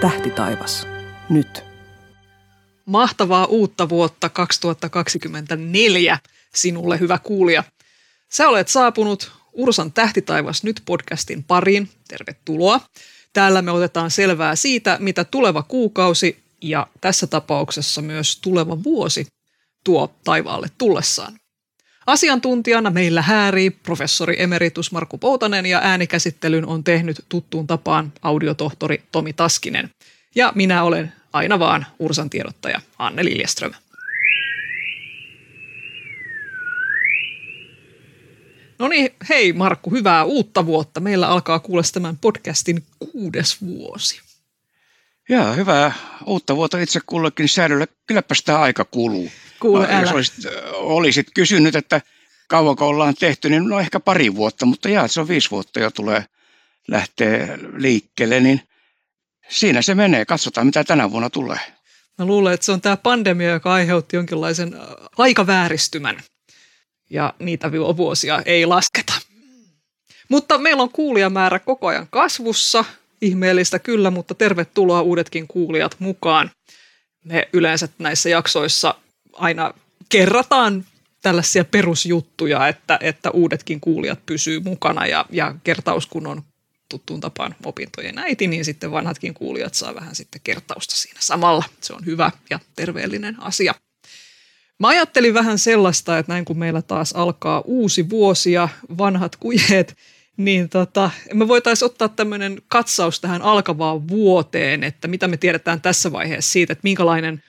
Tähti taivas. Nyt. Mahtavaa uutta vuotta 2024 sinulle, hyvä kuulija. Sä olet saapunut Ursan Tähtitaivas nyt podcastin pariin. Tervetuloa. Täällä me otetaan selvää siitä, mitä tuleva kuukausi ja tässä tapauksessa myös tuleva vuosi tuo taivaalle tullessaan. Asiantuntijana meillä häärii professori emeritus Markku Poutanen ja äänikäsittelyn on tehnyt tuttuun tapaan audiotohtori Tomi Taskinen. Ja minä olen aina vaan Ursan tiedottaja Anne Liljeström. No niin, hei Markku, hyvää uutta vuotta. Meillä alkaa kuulla tämän podcastin kuudes vuosi. Joo, hyvää uutta vuotta itse kullekin säädölle. Kylläpä sitä aika kuluu. Kuule, no, Jos olisit, olisit kysynyt, että kauanko ollaan tehty, niin no ehkä pari vuotta, mutta jaa, se on viisi vuotta jo tulee lähteä liikkeelle, niin siinä se menee. Katsotaan, mitä tänä vuonna tulee. Mä luulen, että se on tämä pandemia, joka aiheutti jonkinlaisen aikavääristymän ja niitä vuosia ei lasketa. Mutta meillä on kuulijamäärä koko ajan kasvussa, ihmeellistä kyllä, mutta tervetuloa uudetkin kuulijat mukaan. Me yleensä näissä jaksoissa aina kerrataan tällaisia perusjuttuja, että, että uudetkin kuulijat pysyy mukana ja, ja kertaus kun on tuttuun tapaan opintojen äiti, niin sitten vanhatkin kuulijat saa vähän sitten kertausta siinä samalla. Se on hyvä ja terveellinen asia. Mä ajattelin vähän sellaista, että näin kun meillä taas alkaa uusi vuosi ja vanhat kujeet, niin tota, me voitaisiin ottaa tämmöinen katsaus tähän alkavaan vuoteen, että mitä me tiedetään tässä vaiheessa siitä, että minkälainen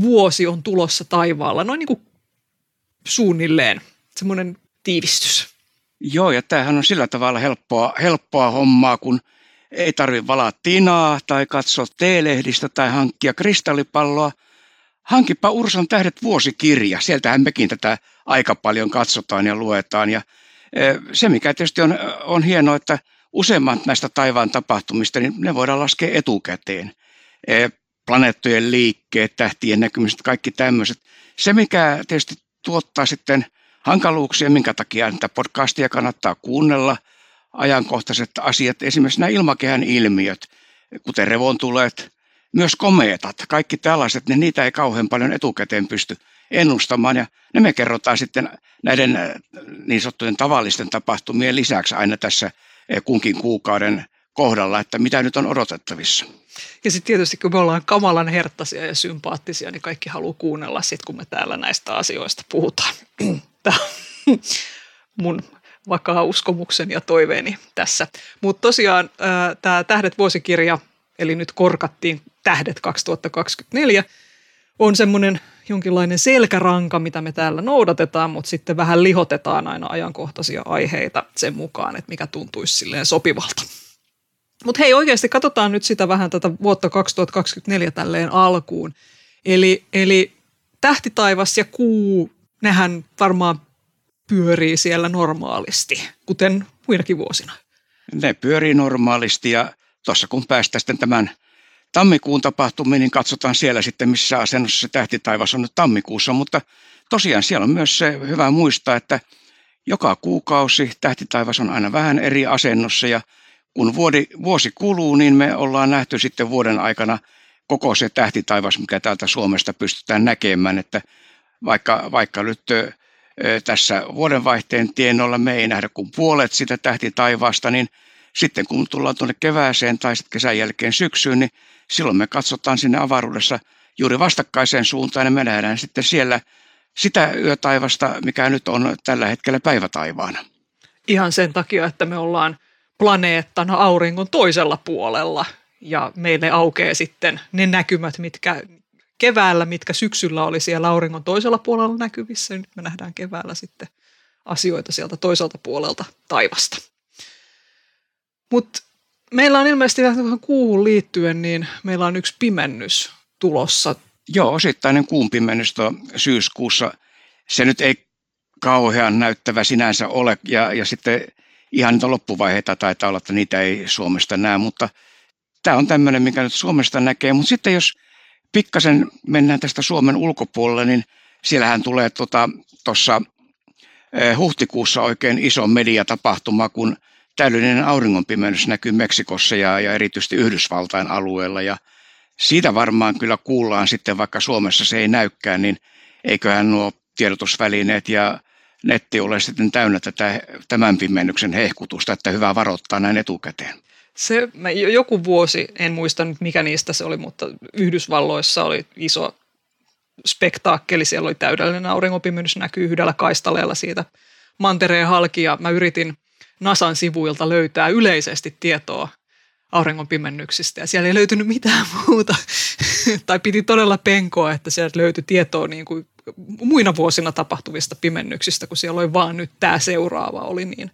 vuosi on tulossa taivaalla, noin niin kuin suunnilleen, semmoinen tiivistys. Joo, ja tämähän on sillä tavalla helppoa, helppoa hommaa, kun ei tarvitse valaa tinaa tai katsoa T-lehdistä tai hankkia kristallipalloa – hankipa Ursan tähdet vuosikirja. Sieltähän mekin tätä aika paljon katsotaan ja luetaan. Ja e, se, mikä tietysti on, on hienoa, että useimmat näistä taivaan tapahtumista, niin ne voidaan laskea etukäteen. Planeettojen liikkeet, tähtien näkymiset, kaikki tämmöiset. Se, mikä tietysti tuottaa sitten hankaluuksia, minkä takia tätä podcastia kannattaa kuunnella, ajankohtaiset asiat, esimerkiksi nämä ilmakehän ilmiöt, kuten revontulet, myös komeetat, kaikki tällaiset, niin niitä ei kauhean paljon etukäteen pysty ennustamaan. Ja ne me kerrotaan sitten näiden äh, niin sanottujen tavallisten tapahtumien lisäksi aina tässä äh, kunkin kuukauden kohdalla, että mitä nyt on odotettavissa. Ja sitten tietysti kun me ollaan kamalan herttaisia ja sympaattisia, niin kaikki haluaa kuunnella sit, kun me täällä näistä asioista puhutaan. Tämä mun vakaa uskomukseni ja toiveeni tässä. Mutta tosiaan tämä Tähdet vuosikirja, eli nyt korkattiin Tähdet 2024 on semmoinen jonkinlainen selkäranka, mitä me täällä noudatetaan, mutta sitten vähän lihotetaan aina ajankohtaisia aiheita sen mukaan, että mikä tuntuisi silleen sopivalta. Mutta hei, oikeasti katsotaan nyt sitä vähän tätä vuotta 2024 tälleen alkuun. Eli, eli tähtitaivas ja kuu, nehän varmaan pyörii siellä normaalisti, kuten muinakin vuosina. Ne pyörii normaalisti ja tuossa kun päästään sitten tämän – tammikuun tapahtumiin, niin katsotaan siellä sitten, missä asennossa se tähtitaivas on nyt tammikuussa. Mutta tosiaan siellä on myös se hyvä muistaa, että joka kuukausi tähtitaivas on aina vähän eri asennossa ja kun vuodi, vuosi kuluu, niin me ollaan nähty sitten vuoden aikana koko se tähtitaivas, mikä täältä Suomesta pystytään näkemään, että vaikka, vaikka nyt tässä vuodenvaihteen tienoilla me ei nähdä kuin puolet sitä tähtitaivaasta, niin sitten kun tullaan tuonne kevääseen tai sitten kesän jälkeen syksyyn, niin silloin me katsotaan sinne avaruudessa juuri vastakkaiseen suuntaan ja me nähdään sitten siellä sitä yötaivasta, mikä nyt on tällä hetkellä päivätaivaana. Ihan sen takia, että me ollaan planeettana auringon toisella puolella ja meille aukeaa sitten ne näkymät, mitkä keväällä, mitkä syksyllä oli siellä auringon toisella puolella näkyvissä. Nyt me nähdään keväällä sitten asioita sieltä toiselta puolelta taivasta. Mutta meillä on ilmeisesti vähän kuuhun liittyen, niin meillä on yksi pimennys tulossa. Joo, osittainen kuun pimennys syyskuussa. Se nyt ei kauhean näyttävä sinänsä ole, ja, ja sitten ihan niitä loppuvaiheita taitaa olla, että niitä ei Suomesta näe, mutta tämä on tämmöinen, mikä nyt Suomesta näkee. Mutta sitten jos pikkasen mennään tästä Suomen ulkopuolelle, niin siellähän tulee tuossa tota, huhtikuussa oikein iso mediatapahtuma, kun täydellinen auringonpimennys näkyy Meksikossa ja, ja erityisesti Yhdysvaltain alueella ja siitä varmaan kyllä kuullaan sitten, vaikka Suomessa se ei näykään, niin eiköhän nuo tiedotusvälineet ja netti ole sitten täynnä tätä tämän pimennyksen hehkutusta, että hyvä varoittaa näin etukäteen. Se, mä, joku vuosi, en muista nyt mikä niistä se oli, mutta Yhdysvalloissa oli iso spektaakkeli. Siellä oli täydellinen auringonpimennys näkyy yhdellä kaistaleella siitä mantereen halki ja mä yritin NASAn sivuilta löytää yleisesti tietoa auringonpimennyksistä ja siellä ei löytynyt mitään muuta. tai piti todella penkoa, että sieltä löytyi tietoa niin kuin muina vuosina tapahtuvista pimennyksistä, kun siellä oli vaan nyt tämä seuraava oli niin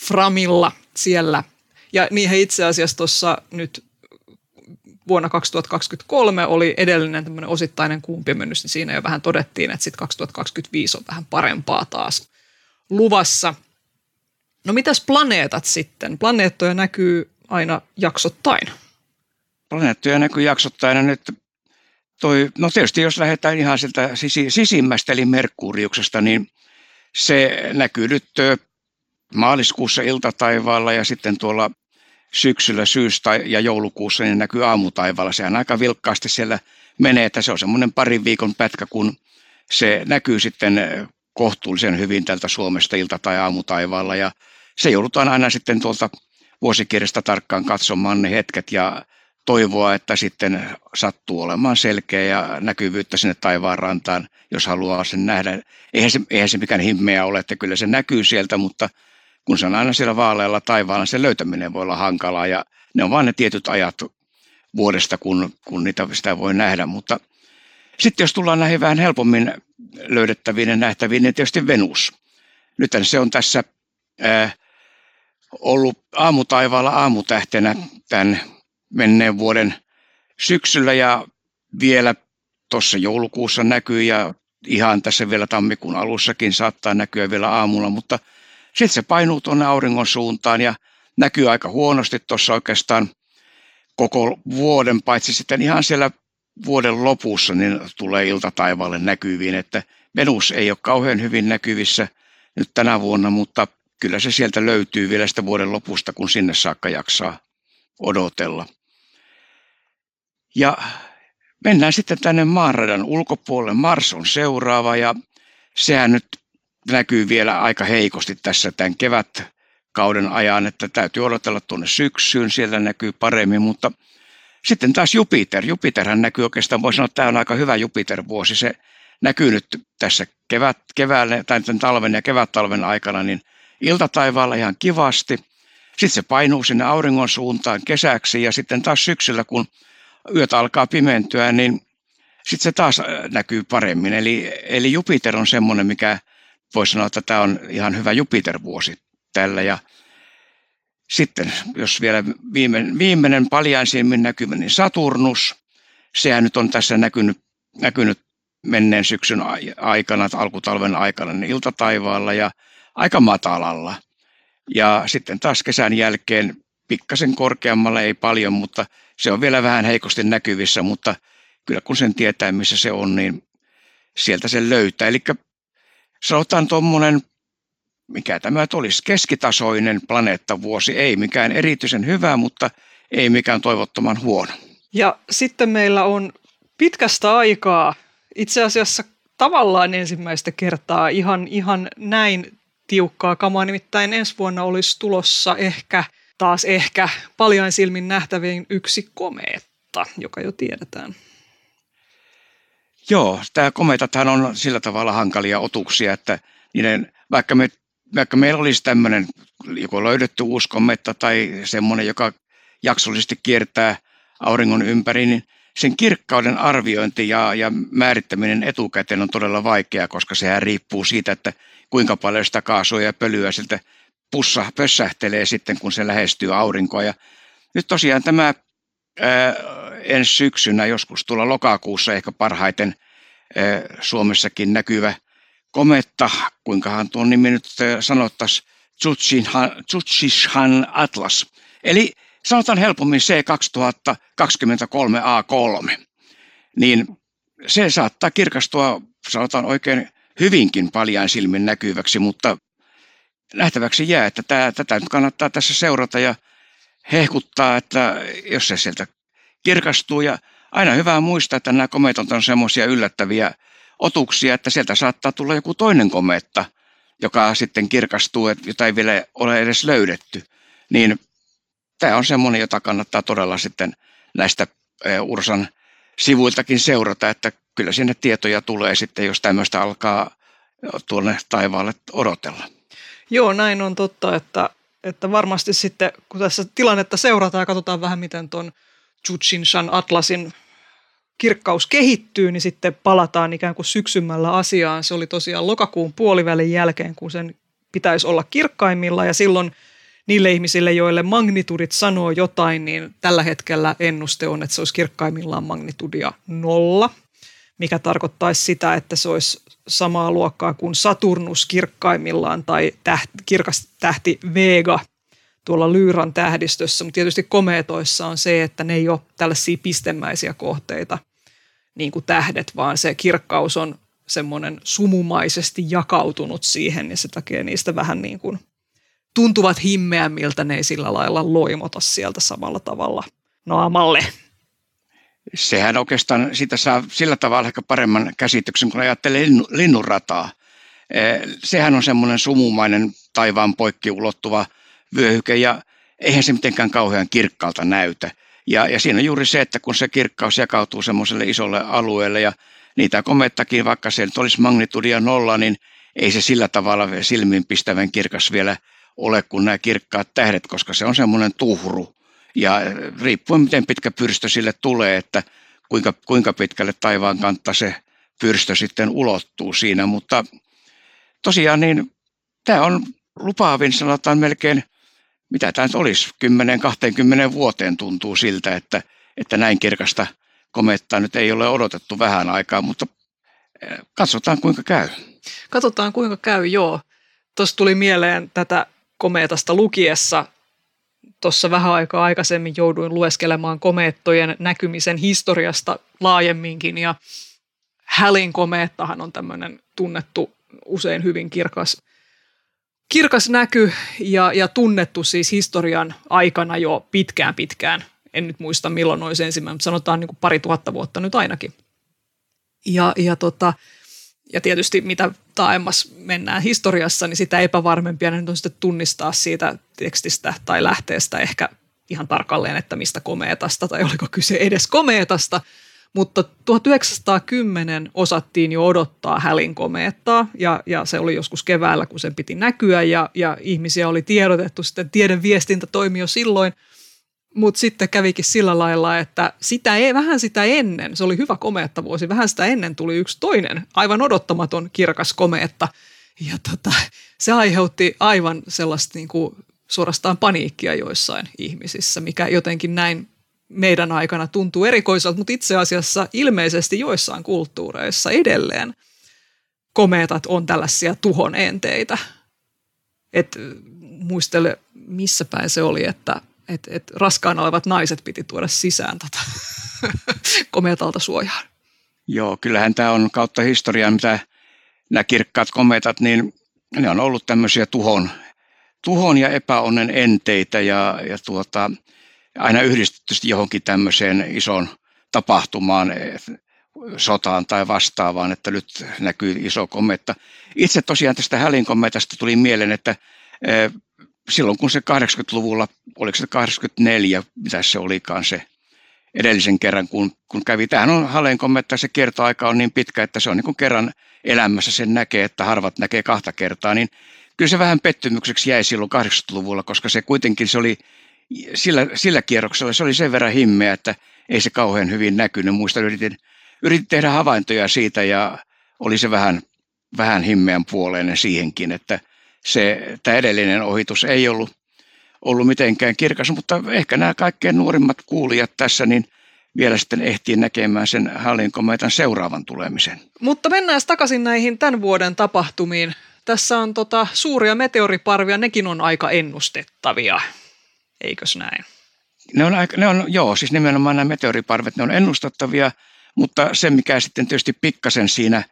framilla siellä. Ja he itse asiassa tuossa nyt vuonna 2023 oli edellinen tämmöinen osittainen kuumpimennys, niin siinä jo vähän todettiin, että sitten 2025 on vähän parempaa taas luvassa. No mitäs planeetat sitten? Planeettoja näkyy aina jaksottain. Planeettoja näkyy jaksottain ja nyt toi, no tietysti jos lähdetään ihan sieltä sisimmästä eli Merkuriuksesta, niin se näkyy nyt maaliskuussa iltataivaalla ja sitten tuolla syksyllä, syys- ja joulukuussa niin näkyy aamutaivaalla. Sehän aika vilkkaasti siellä menee, että se on semmoinen parin viikon pätkä, kun se näkyy sitten kohtuullisen hyvin tältä Suomesta ilta- tai aamutaivaalla ja se joudutaan aina sitten tuolta vuosikirjasta tarkkaan katsomaan ne hetket ja toivoa, että sitten sattuu olemaan selkeä ja näkyvyyttä sinne taivaan rantaan, jos haluaa sen nähdä. Eihän se, eihän se mikään himmeä ole, että kyllä se näkyy sieltä, mutta kun se on aina siellä vaalealla taivaalla, sen löytäminen voi olla hankalaa ja ne on vain ne tietyt ajat vuodesta, kun, kun niitä sitä voi nähdä, mutta sitten jos tullaan näihin vähän helpommin löydettäviin ja nähtäviin, niin tietysti Venus. Nythän se on tässä äh, ollut aamutaivaalla aamutähtenä tämän menneen vuoden syksyllä ja vielä tuossa joulukuussa näkyy ja ihan tässä vielä tammikuun alussakin saattaa näkyä vielä aamulla, mutta sitten se painuu tuonne auringon suuntaan ja näkyy aika huonosti tuossa oikeastaan koko vuoden, paitsi sitten ihan siellä vuoden lopussa niin tulee iltataivaalle näkyviin, että Venus ei ole kauhean hyvin näkyvissä nyt tänä vuonna, mutta kyllä se sieltä löytyy vielä sitä vuoden lopusta, kun sinne saakka jaksaa odotella. Ja mennään sitten tänne maanradan ulkopuolelle. Mars on seuraava ja sehän nyt näkyy vielä aika heikosti tässä tämän kevätkauden ajan, että täytyy odotella tuonne syksyyn, siellä näkyy paremmin, mutta sitten taas Jupiter. Jupiterhän näkyy oikeastaan, voi sanoa, että tämä on aika hyvä Jupiter-vuosi. Se näkyy nyt tässä kevät, keväällä, tai tämän talven ja kevät-talven aikana, niin iltataivaalla ihan kivasti. Sitten se painuu sinne auringon suuntaan kesäksi ja sitten taas syksyllä, kun yöt alkaa pimentyä, niin sitten se taas äh, näkyy paremmin. Eli, eli Jupiter on semmoinen, mikä voisi sanoa, että tämä on ihan hyvä Jupiter-vuosi tällä. Ja sitten jos vielä viimeinen, viimeinen paljain silmin näkymä, niin Saturnus, sehän nyt on tässä näkynyt, näkynyt menneen syksyn aikana, alkutalven aikana, niin iltataivaalla ja aika matalalla. Ja sitten taas kesän jälkeen pikkasen korkeammalla, ei paljon, mutta se on vielä vähän heikosti näkyvissä, mutta kyllä kun sen tietää, missä se on, niin sieltä se löytää. Eli sanotaan tuommoinen, mikä tämä olisi, keskitasoinen planeettavuosi, ei mikään erityisen hyvä, mutta ei mikään toivottoman huono. Ja sitten meillä on pitkästä aikaa, itse asiassa tavallaan ensimmäistä kertaa ihan, ihan näin tiukkaa kamaa, nimittäin ensi vuonna olisi tulossa ehkä, taas ehkä paljain silmin nähtäviin yksi komeetta, joka jo tiedetään. Joo, tämä kometathan on sillä tavalla hankalia otuksia, että niiden, vaikka, me, vaikka meillä olisi tämmöinen joko löydetty uusi kometta tai semmoinen, joka jaksollisesti kiertää auringon ympäri, niin sen kirkkauden arviointi ja, ja määrittäminen etukäteen on todella vaikeaa, koska sehän riippuu siitä, että kuinka paljon sitä kaasua ja pölyä siltä pussa pössähtelee sitten, kun se lähestyy aurinkoa. Ja nyt tosiaan tämä ää, ensi syksynä, joskus tuolla lokakuussa ehkä parhaiten Suomessakin näkyvä kometta, kuinkahan tuon nimi nyt sanottaisiin, Tsutsishan Atlas. Eli sanotaan helpommin C2023A3, niin se saattaa kirkastua, sanotaan oikein hyvinkin paljain silmin näkyväksi, mutta nähtäväksi jää, että tämä, tätä nyt kannattaa tässä seurata ja hehkuttaa, että jos se sieltä kirkastuu ja aina hyvä muistaa, että nämä kometot on semmoisia yllättäviä otuksia, että sieltä saattaa tulla joku toinen kometta, joka sitten kirkastuu, jota ei vielä ole edes löydetty. Niin tämä on semmoinen, jota kannattaa todella sitten näistä Ursan sivuiltakin seurata, että kyllä sinne tietoja tulee sitten, jos tämmöistä alkaa tuonne taivaalle odotella. Joo, näin on totta, että, että varmasti sitten kun tässä tilannetta seurataan ja katsotaan vähän miten tuon Juchinshan Atlasin kirkkaus kehittyy, niin sitten palataan ikään kuin syksymällä asiaan. Se oli tosiaan lokakuun puolivälin jälkeen, kun sen pitäisi olla kirkkaimmilla ja silloin niille ihmisille, joille magnitudit sanoo jotain, niin tällä hetkellä ennuste on, että se olisi kirkkaimmillaan magnitudia nolla, mikä tarkoittaisi sitä, että se olisi samaa luokkaa kuin Saturnus kirkkaimmillaan tai täht, kirkas tähti Vega tuolla Lyyran tähdistössä, mutta tietysti komeetoissa on se, että ne ei ole tällaisia pistemäisiä kohteita niin kuin tähdet, vaan se kirkkaus on semmoinen sumumaisesti jakautunut siihen ja se takia niistä vähän niin kuin tuntuvat himmeämmiltä, ne ei sillä lailla loimota sieltä samalla tavalla naamalle sehän oikeastaan sitä saa sillä tavalla ehkä paremman käsityksen, kun ajattelee linnunrataa. Eh, sehän on semmoinen sumumainen taivaan poikki ulottuva vyöhyke ja eihän se mitenkään kauhean kirkkaalta näytä. Ja, ja siinä on juuri se, että kun se kirkkaus jakautuu semmoiselle isolle alueelle ja niitä komettakin, vaikka se nyt olisi magnitudia nolla, niin ei se sillä tavalla silmiinpistävän kirkas vielä ole kuin nämä kirkkaat tähdet, koska se on semmoinen tuhru. Ja riippuen miten pitkä pyrstö sille tulee, että kuinka, kuinka pitkälle taivaan kantta se pyrstö sitten ulottuu siinä. Mutta tosiaan niin tämä on lupaavin, sanotaan melkein, mitä tämä nyt olisi, 10-20 vuoteen tuntuu siltä, että, että näin kirkasta komettaa nyt ei ole odotettu vähän aikaa, mutta eh, katsotaan kuinka käy. Katsotaan kuinka käy, joo. Tuossa tuli mieleen tätä komeetasta lukiessa tuossa vähän aikaa aikaisemmin jouduin lueskelemaan komeettojen näkymisen historiasta laajemminkin ja Hälin komeettahan on tämmöinen tunnettu usein hyvin kirkas, kirkas näky ja, ja tunnettu siis historian aikana jo pitkään pitkään. En nyt muista milloin olisi ensimmäinen, mutta sanotaan niin kuin pari tuhatta vuotta nyt ainakin. Ja, ja tota, ja tietysti mitä taaemmas mennään historiassa, niin sitä epävarmempia ne on sitten tunnistaa siitä tekstistä tai lähteestä ehkä ihan tarkalleen, että mistä komeetasta tai oliko kyse edes komeetasta. Mutta 1910 osattiin jo odottaa Hälin komeettaa ja, ja se oli joskus keväällä, kun sen piti näkyä ja, ja ihmisiä oli tiedotettu. Sitten tieden viestintä toimi jo silloin – mutta sitten kävikin sillä lailla, että sitä ei, vähän sitä ennen, se oli hyvä komeetta vuosi, vähän sitä ennen tuli yksi toinen aivan odottamaton kirkas komeetta. Ja tota, se aiheutti aivan sellaista niin kuin suorastaan paniikkia joissain ihmisissä, mikä jotenkin näin meidän aikana tuntuu erikoiselta, mutta itse asiassa ilmeisesti joissain kulttuureissa edelleen komeetat on tällaisia tuhon enteitä. Et muistele, missä päin se oli, että että et raskaana olevat naiset piti tuoda sisään tota, komeatalta suojaan. Joo, kyllähän tämä on kautta historiaa, mitä nämä kirkkaat kometat, niin ne on ollut tämmöisiä tuhon, tuhon ja epäonnen enteitä ja, ja tuota, aina yhdistetty johonkin tämmöiseen isoon tapahtumaan, sotaan tai vastaavaan, että nyt näkyy iso kometta. Itse tosiaan tästä Hälin kometasta tuli mieleen, että eh, silloin kun se 80-luvulla, oliko se 84, mitä se olikaan se edellisen kerran, kun, kun kävi. Tämähän on Halen kommentta, se kiertoaika on niin pitkä, että se on niin kuin kerran elämässä sen näkee, että harvat näkee kahta kertaa, niin kyllä se vähän pettymykseksi jäi silloin 80-luvulla, koska se kuitenkin se oli sillä, sillä kierroksella, se oli sen verran himmeä, että ei se kauhean hyvin näkynyt. Muista yritin, yritin tehdä havaintoja siitä ja oli se vähän, vähän himmeän puoleinen siihenkin, että – se, tämä edellinen ohitus ei ollut, ollut mitenkään kirkas, mutta ehkä nämä kaikkein nuorimmat kuulijat tässä, niin vielä sitten ehtii näkemään sen hallinkometan seuraavan tulemisen. Mutta mennään takaisin näihin tämän vuoden tapahtumiin. Tässä on tota suuria meteoriparvia, nekin on aika ennustettavia, eikös näin? Ne on, aika, ne on, joo, siis nimenomaan nämä meteoriparvet, ne on ennustettavia, mutta se mikä sitten tietysti pikkasen siinä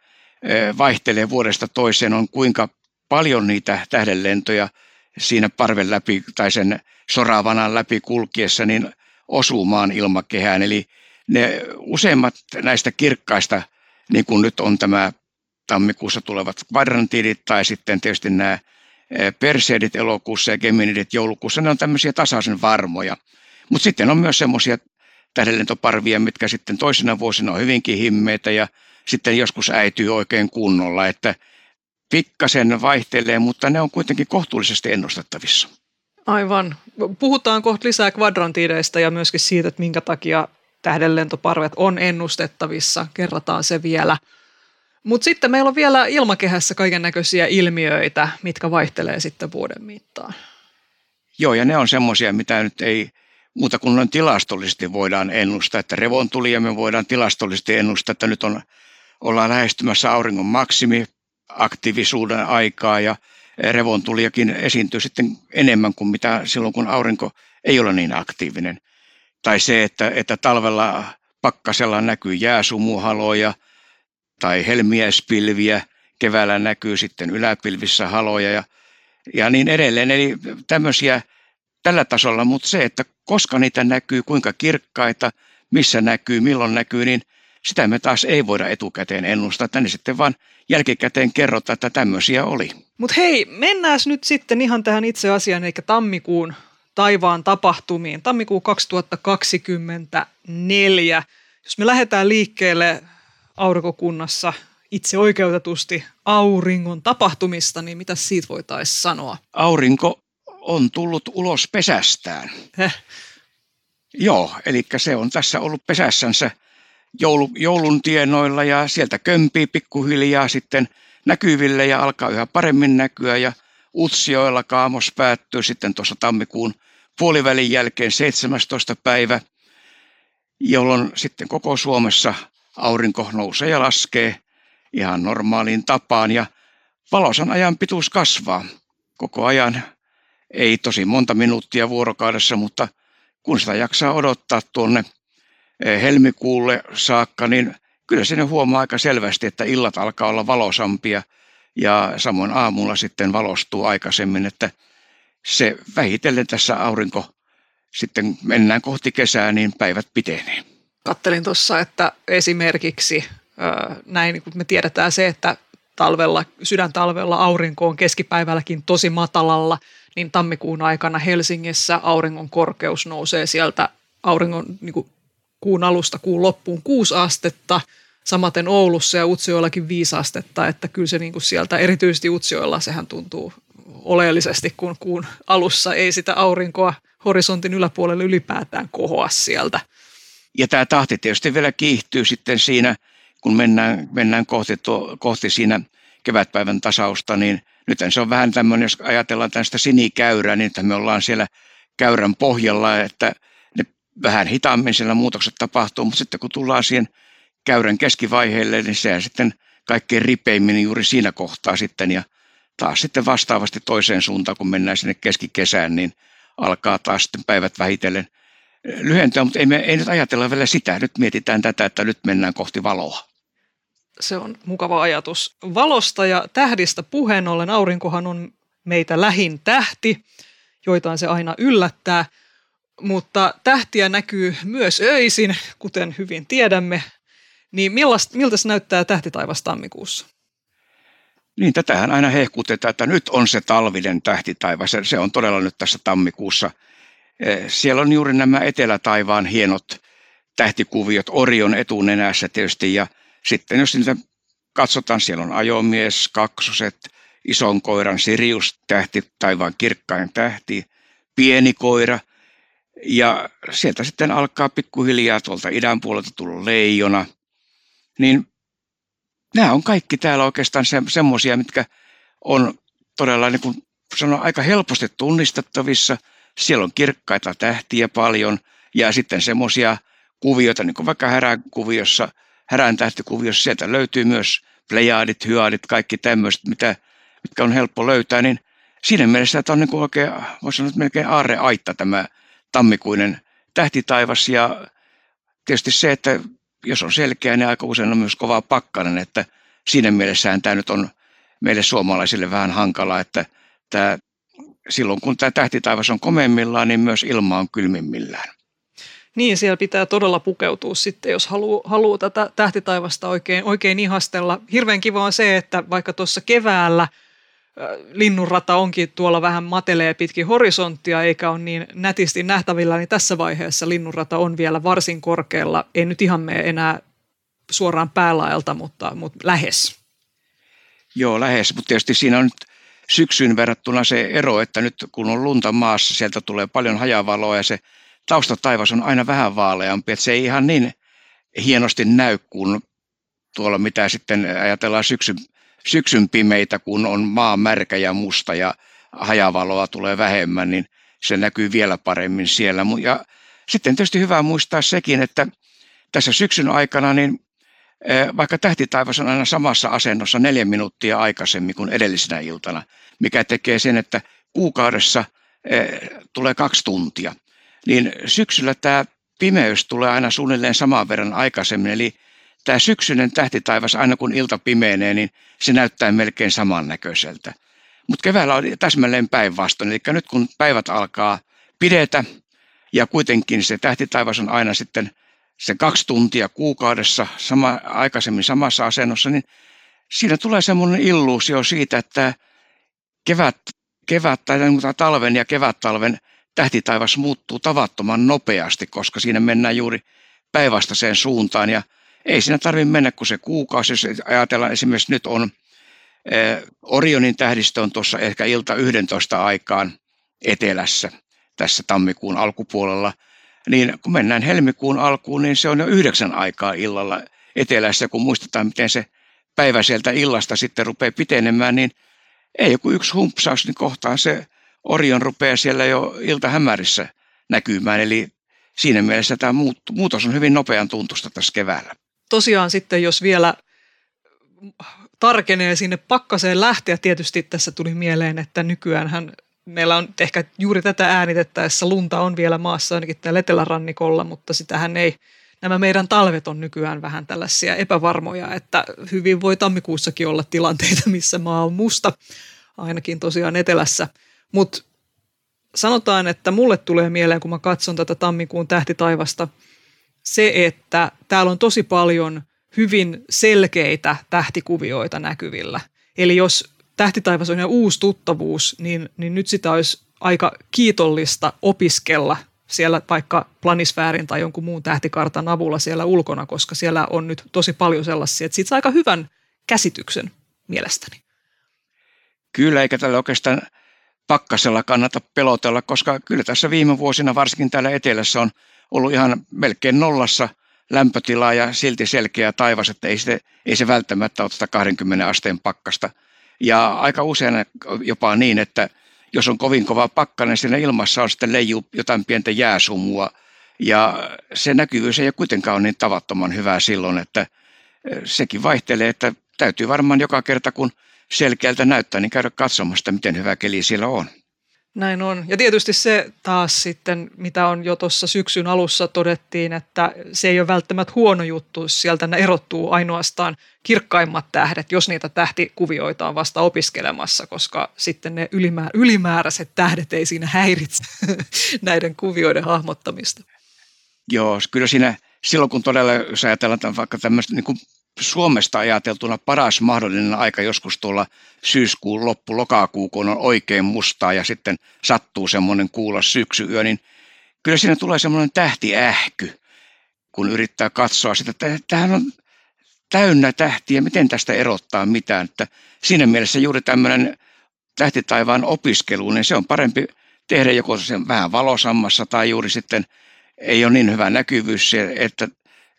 vaihtelee vuodesta toiseen on kuinka paljon niitä tähdenlentoja siinä parven läpi tai sen soravanan läpi kulkiessa niin osumaan ilmakehään. Eli ne useimmat näistä kirkkaista, niin kuin nyt on tämä tammikuussa tulevat kvadrantiidit tai sitten tietysti nämä eh, perseidit elokuussa ja geminidit joulukuussa, ne on tämmöisiä tasaisen varmoja. Mutta sitten on myös semmoisia tähdenlentoparvia, mitkä sitten toisena vuosina on hyvinkin himmeitä ja sitten joskus äityy oikein kunnolla, että pikkasen vaihtelee, mutta ne on kuitenkin kohtuullisesti ennustettavissa. Aivan. Puhutaan kohta lisää kvadrantiideista ja myöskin siitä, että minkä takia tähdenlentoparvet on ennustettavissa. Kerrataan se vielä. Mutta sitten meillä on vielä ilmakehässä kaiken näköisiä ilmiöitä, mitkä vaihtelee sitten vuoden mittaan. Joo, ja ne on semmoisia, mitä nyt ei muuta kuin noin tilastollisesti voidaan ennustaa, että revontulia me voidaan tilastollisesti ennustaa, että nyt on, ollaan lähestymässä auringon maksimi aktiivisuuden aikaa ja revontuliakin esiintyy sitten enemmän kuin mitä silloin, kun aurinko ei ole niin aktiivinen. Tai se, että, että talvella pakkasella näkyy jääsumuhaloja tai helmiäispilviä, keväällä näkyy sitten yläpilvissä haloja ja, ja niin edelleen. Eli tämmöisiä tällä tasolla, mutta se, että koska niitä näkyy, kuinka kirkkaita, missä näkyy, milloin näkyy, niin sitä me taas ei voida etukäteen ennustaa. Tänne sitten vaan jälkikäteen kerrotaan, että tämmöisiä oli. Mutta hei, mennään nyt sitten ihan tähän itse asiaan, eli tammikuun taivaan tapahtumiin. Tammikuu 2024. Jos me lähdetään liikkeelle aurinkokunnassa itse oikeutetusti auringon tapahtumista, niin mitä siitä voitaisiin sanoa? Aurinko on tullut ulos pesästään. Heh. Joo, eli se on tässä ollut pesässänsä joulu, joulun tienoilla ja sieltä kömpii pikkuhiljaa sitten näkyville ja alkaa yhä paremmin näkyä ja Utsioilla kaamos päättyy sitten tuossa tammikuun puolivälin jälkeen 17. päivä, jolloin sitten koko Suomessa aurinko nousee ja laskee ihan normaaliin tapaan ja valosan ajan pituus kasvaa koko ajan. Ei tosi monta minuuttia vuorokaudessa, mutta kun sitä jaksaa odottaa tuonne helmikuulle saakka, niin kyllä sinne huomaa aika selvästi, että illat alkaa olla valosampia ja samoin aamulla sitten valostuu aikaisemmin, että se vähitellen tässä aurinko sitten mennään kohti kesää, niin päivät pitenee. Kattelin tuossa, että esimerkiksi näin kun me tiedetään se, että talvella, sydäntalvella aurinko on keskipäivälläkin tosi matalalla, niin tammikuun aikana Helsingissä auringon korkeus nousee sieltä auringon niin kuin kuun alusta kuun loppuun kuusi astetta, samaten Oulussa ja Utsioillakin viisi astetta, että kyllä se niin kuin sieltä, erityisesti Utsioilla sehän tuntuu oleellisesti, kun kuun alussa ei sitä aurinkoa horisontin yläpuolelle ylipäätään kohoa sieltä. Ja tämä tahti tietysti vielä kiihtyy sitten siinä, kun mennään, mennään kohti, tuo, kohti siinä kevätpäivän tasausta, niin nyt se on vähän tämmöinen, jos ajatellaan tästä sinikäyrää, niin että me ollaan siellä käyrän pohjalla, että vähän hitaammin siellä muutokset tapahtuu, mutta sitten kun tullaan siihen käyrän keskivaiheelle, niin sehän sitten kaikkein ripeimmin juuri siinä kohtaa sitten ja taas sitten vastaavasti toiseen suuntaan, kun mennään sinne keskikesään, niin alkaa taas sitten päivät vähitellen lyhentyä, mutta ei, me, ei nyt ajatella vielä sitä. Nyt mietitään tätä, että nyt mennään kohti valoa. Se on mukava ajatus. Valosta ja tähdistä puheen ollen aurinkohan on meitä lähin tähti, joitain se aina yllättää – mutta tähtiä näkyy myös öisin, kuten hyvin tiedämme. Niin millaista, miltä se näyttää tähtitaivas tammikuussa? Niin, tätähän aina hehkutetaan, että nyt on se talvinen tähtitaivas. Se, se on todella nyt tässä tammikuussa. E, siellä on juuri nämä etelätaivaan hienot tähtikuviot Orion etunenässä tietysti. Ja sitten jos niitä katsotaan, siellä on ajomies, kaksoset, ison koiran Sirius tähti, taivaan kirkkain tähti, pieni koira – ja sieltä sitten alkaa pikkuhiljaa tuolta idän puolelta tulla leijona. Niin nämä on kaikki täällä oikeastaan se, semmoisia, mitkä on todella niin kuin sanon, aika helposti tunnistettavissa. Siellä on kirkkaita tähtiä paljon ja sitten semmoisia kuvioita, niin kuin vaikka häränkuviossa, härän tähtikuviossa, sieltä löytyy myös plejaadit, hyaadit, kaikki tämmöiset, mitä, mitkä on helppo löytää, niin siinä mielessä että on niin kuin oikein, voisi sanoa, että melkein aarreaitta tämä tammikuinen tähtitaivas ja tietysti se, että jos on selkeä, niin aika usein on myös kova pakkanen, että siinä mielessään tämä nyt on meille suomalaisille vähän hankala, että tämä, silloin kun tämä tähtitaivas on komeimmillaan, niin myös ilma on kylmimmillään. Niin, siellä pitää todella pukeutua sitten, jos haluaa, haluaa tätä tähtitaivasta oikein, oikein ihastella. Hirveän kiva on se, että vaikka tuossa keväällä – linnunrata onkin tuolla vähän matelee pitkin horisonttia eikä ole niin nätisti nähtävillä, niin tässä vaiheessa linnunrata on vielä varsin korkealla. Ei nyt ihan mene enää suoraan päälaelta, mutta, mutta lähes. Joo, lähes, mutta tietysti siinä on nyt syksyyn verrattuna se ero, että nyt kun on lunta maassa, sieltä tulee paljon hajavaloa ja se taustataivas on aina vähän vaaleampi, että se ei ihan niin hienosti näy kuin tuolla mitä sitten ajatellaan syksyn syksyn pimeitä, kun on maa märkä ja musta ja hajavaloa tulee vähemmän, niin se näkyy vielä paremmin siellä. Ja sitten tietysti hyvä muistaa sekin, että tässä syksyn aikana, niin eh, vaikka tähtitaivas on aina samassa asennossa neljä minuuttia aikaisemmin kuin edellisenä iltana, mikä tekee sen, että kuukaudessa eh, tulee kaksi tuntia, niin syksyllä tämä pimeys tulee aina suunnilleen saman verran aikaisemmin, eli tämä syksyinen tähtitaivas, aina kun ilta pimeenee, niin se näyttää melkein samannäköiseltä. Mutta keväällä on täsmälleen päinvastoin. Eli nyt kun päivät alkaa pidetä ja kuitenkin se tähtitaivas on aina sitten se kaksi tuntia kuukaudessa sama, aikaisemmin samassa asennossa, niin siinä tulee semmoinen illuusio siitä, että kevät, kevät tai talven ja kevättalven tähtitaivas muuttuu tavattoman nopeasti, koska siinä mennään juuri päinvastaiseen suuntaan ja ei siinä tarvitse mennä kuin se kuukausi. Jos ajatellaan esimerkiksi nyt on Orionin tähdistö on tuossa ehkä ilta 11 aikaan etelässä tässä tammikuun alkupuolella. Niin kun mennään helmikuun alkuun, niin se on jo yhdeksän aikaa illalla etelässä. Kun muistetaan, miten se päivä sieltä illasta sitten rupeaa pitenemään, niin ei joku yksi humpsaus, niin kohtaan se Orion rupeaa siellä jo iltahämärissä näkymään. Eli siinä mielessä tämä muutos on hyvin nopean tuntusta tässä keväällä tosiaan sitten, jos vielä tarkenee sinne pakkaseen lähteä, tietysti tässä tuli mieleen, että nykyään meillä on ehkä juuri tätä äänitettäessä lunta on vielä maassa ainakin täällä etelärannikolla, mutta sitähän ei, nämä meidän talvet on nykyään vähän tällaisia epävarmoja, että hyvin voi tammikuussakin olla tilanteita, missä maa on musta, ainakin tosiaan etelässä. Mutta sanotaan, että mulle tulee mieleen, kun mä katson tätä tammikuun tähtitaivasta – se, että täällä on tosi paljon hyvin selkeitä tähtikuvioita näkyvillä. Eli jos tähtitaivas on jo uusi tuttavuus, niin, niin nyt sitä olisi aika kiitollista opiskella siellä vaikka planisfäärin tai jonkun muun tähtikartan avulla siellä ulkona, koska siellä on nyt tosi paljon sellaisia, että siitä saa aika hyvän käsityksen mielestäni. Kyllä, eikä tällä oikeastaan pakkasella kannata pelotella, koska kyllä tässä viime vuosina, varsinkin täällä etelässä, on ollut ihan melkein nollassa lämpötilaa ja silti selkeä taivas, että ei se, ei se välttämättä ole 20 asteen pakkasta. Ja aika usein jopa niin, että jos on kovin kova pakkanen, siinä ilmassa on sitten leiju jotain pientä jääsumua. Ja se näkyvyys ei kuitenkaan ole niin tavattoman hyvää silloin, että eh, sekin vaihtelee, että täytyy varmaan joka kerta kun selkeältä näyttää, niin käydä katsomassa, miten hyvä keli siellä on. Näin on. Ja tietysti se taas sitten, mitä on jo tuossa syksyn alussa todettiin, että se ei ole välttämättä huono juttu, sieltä ne erottuu ainoastaan kirkkaimmat tähdet, jos niitä tähtikuvioita on vasta opiskelemassa, koska sitten ne ylimäär- ylimääräiset tähdet ei siinä häiritse näiden kuvioiden hahmottamista. Joo, kyllä siinä silloin kun todella, jos ajatellaan vaikka tämmöistä niin kuin Suomesta ajateltuna paras mahdollinen aika joskus tuolla syyskuun loppu, lokakuu, kun on oikein mustaa ja sitten sattuu semmoinen kuulla syksyyö, niin kyllä siinä tulee semmoinen tähtiähky, kun yrittää katsoa sitä, että tämähän on täynnä tähtiä, miten tästä erottaa mitään. Että siinä mielessä juuri tämmöinen tähtitaivaan opiskelu, niin se on parempi tehdä joko sen vähän valosammassa tai juuri sitten ei ole niin hyvä näkyvyys, että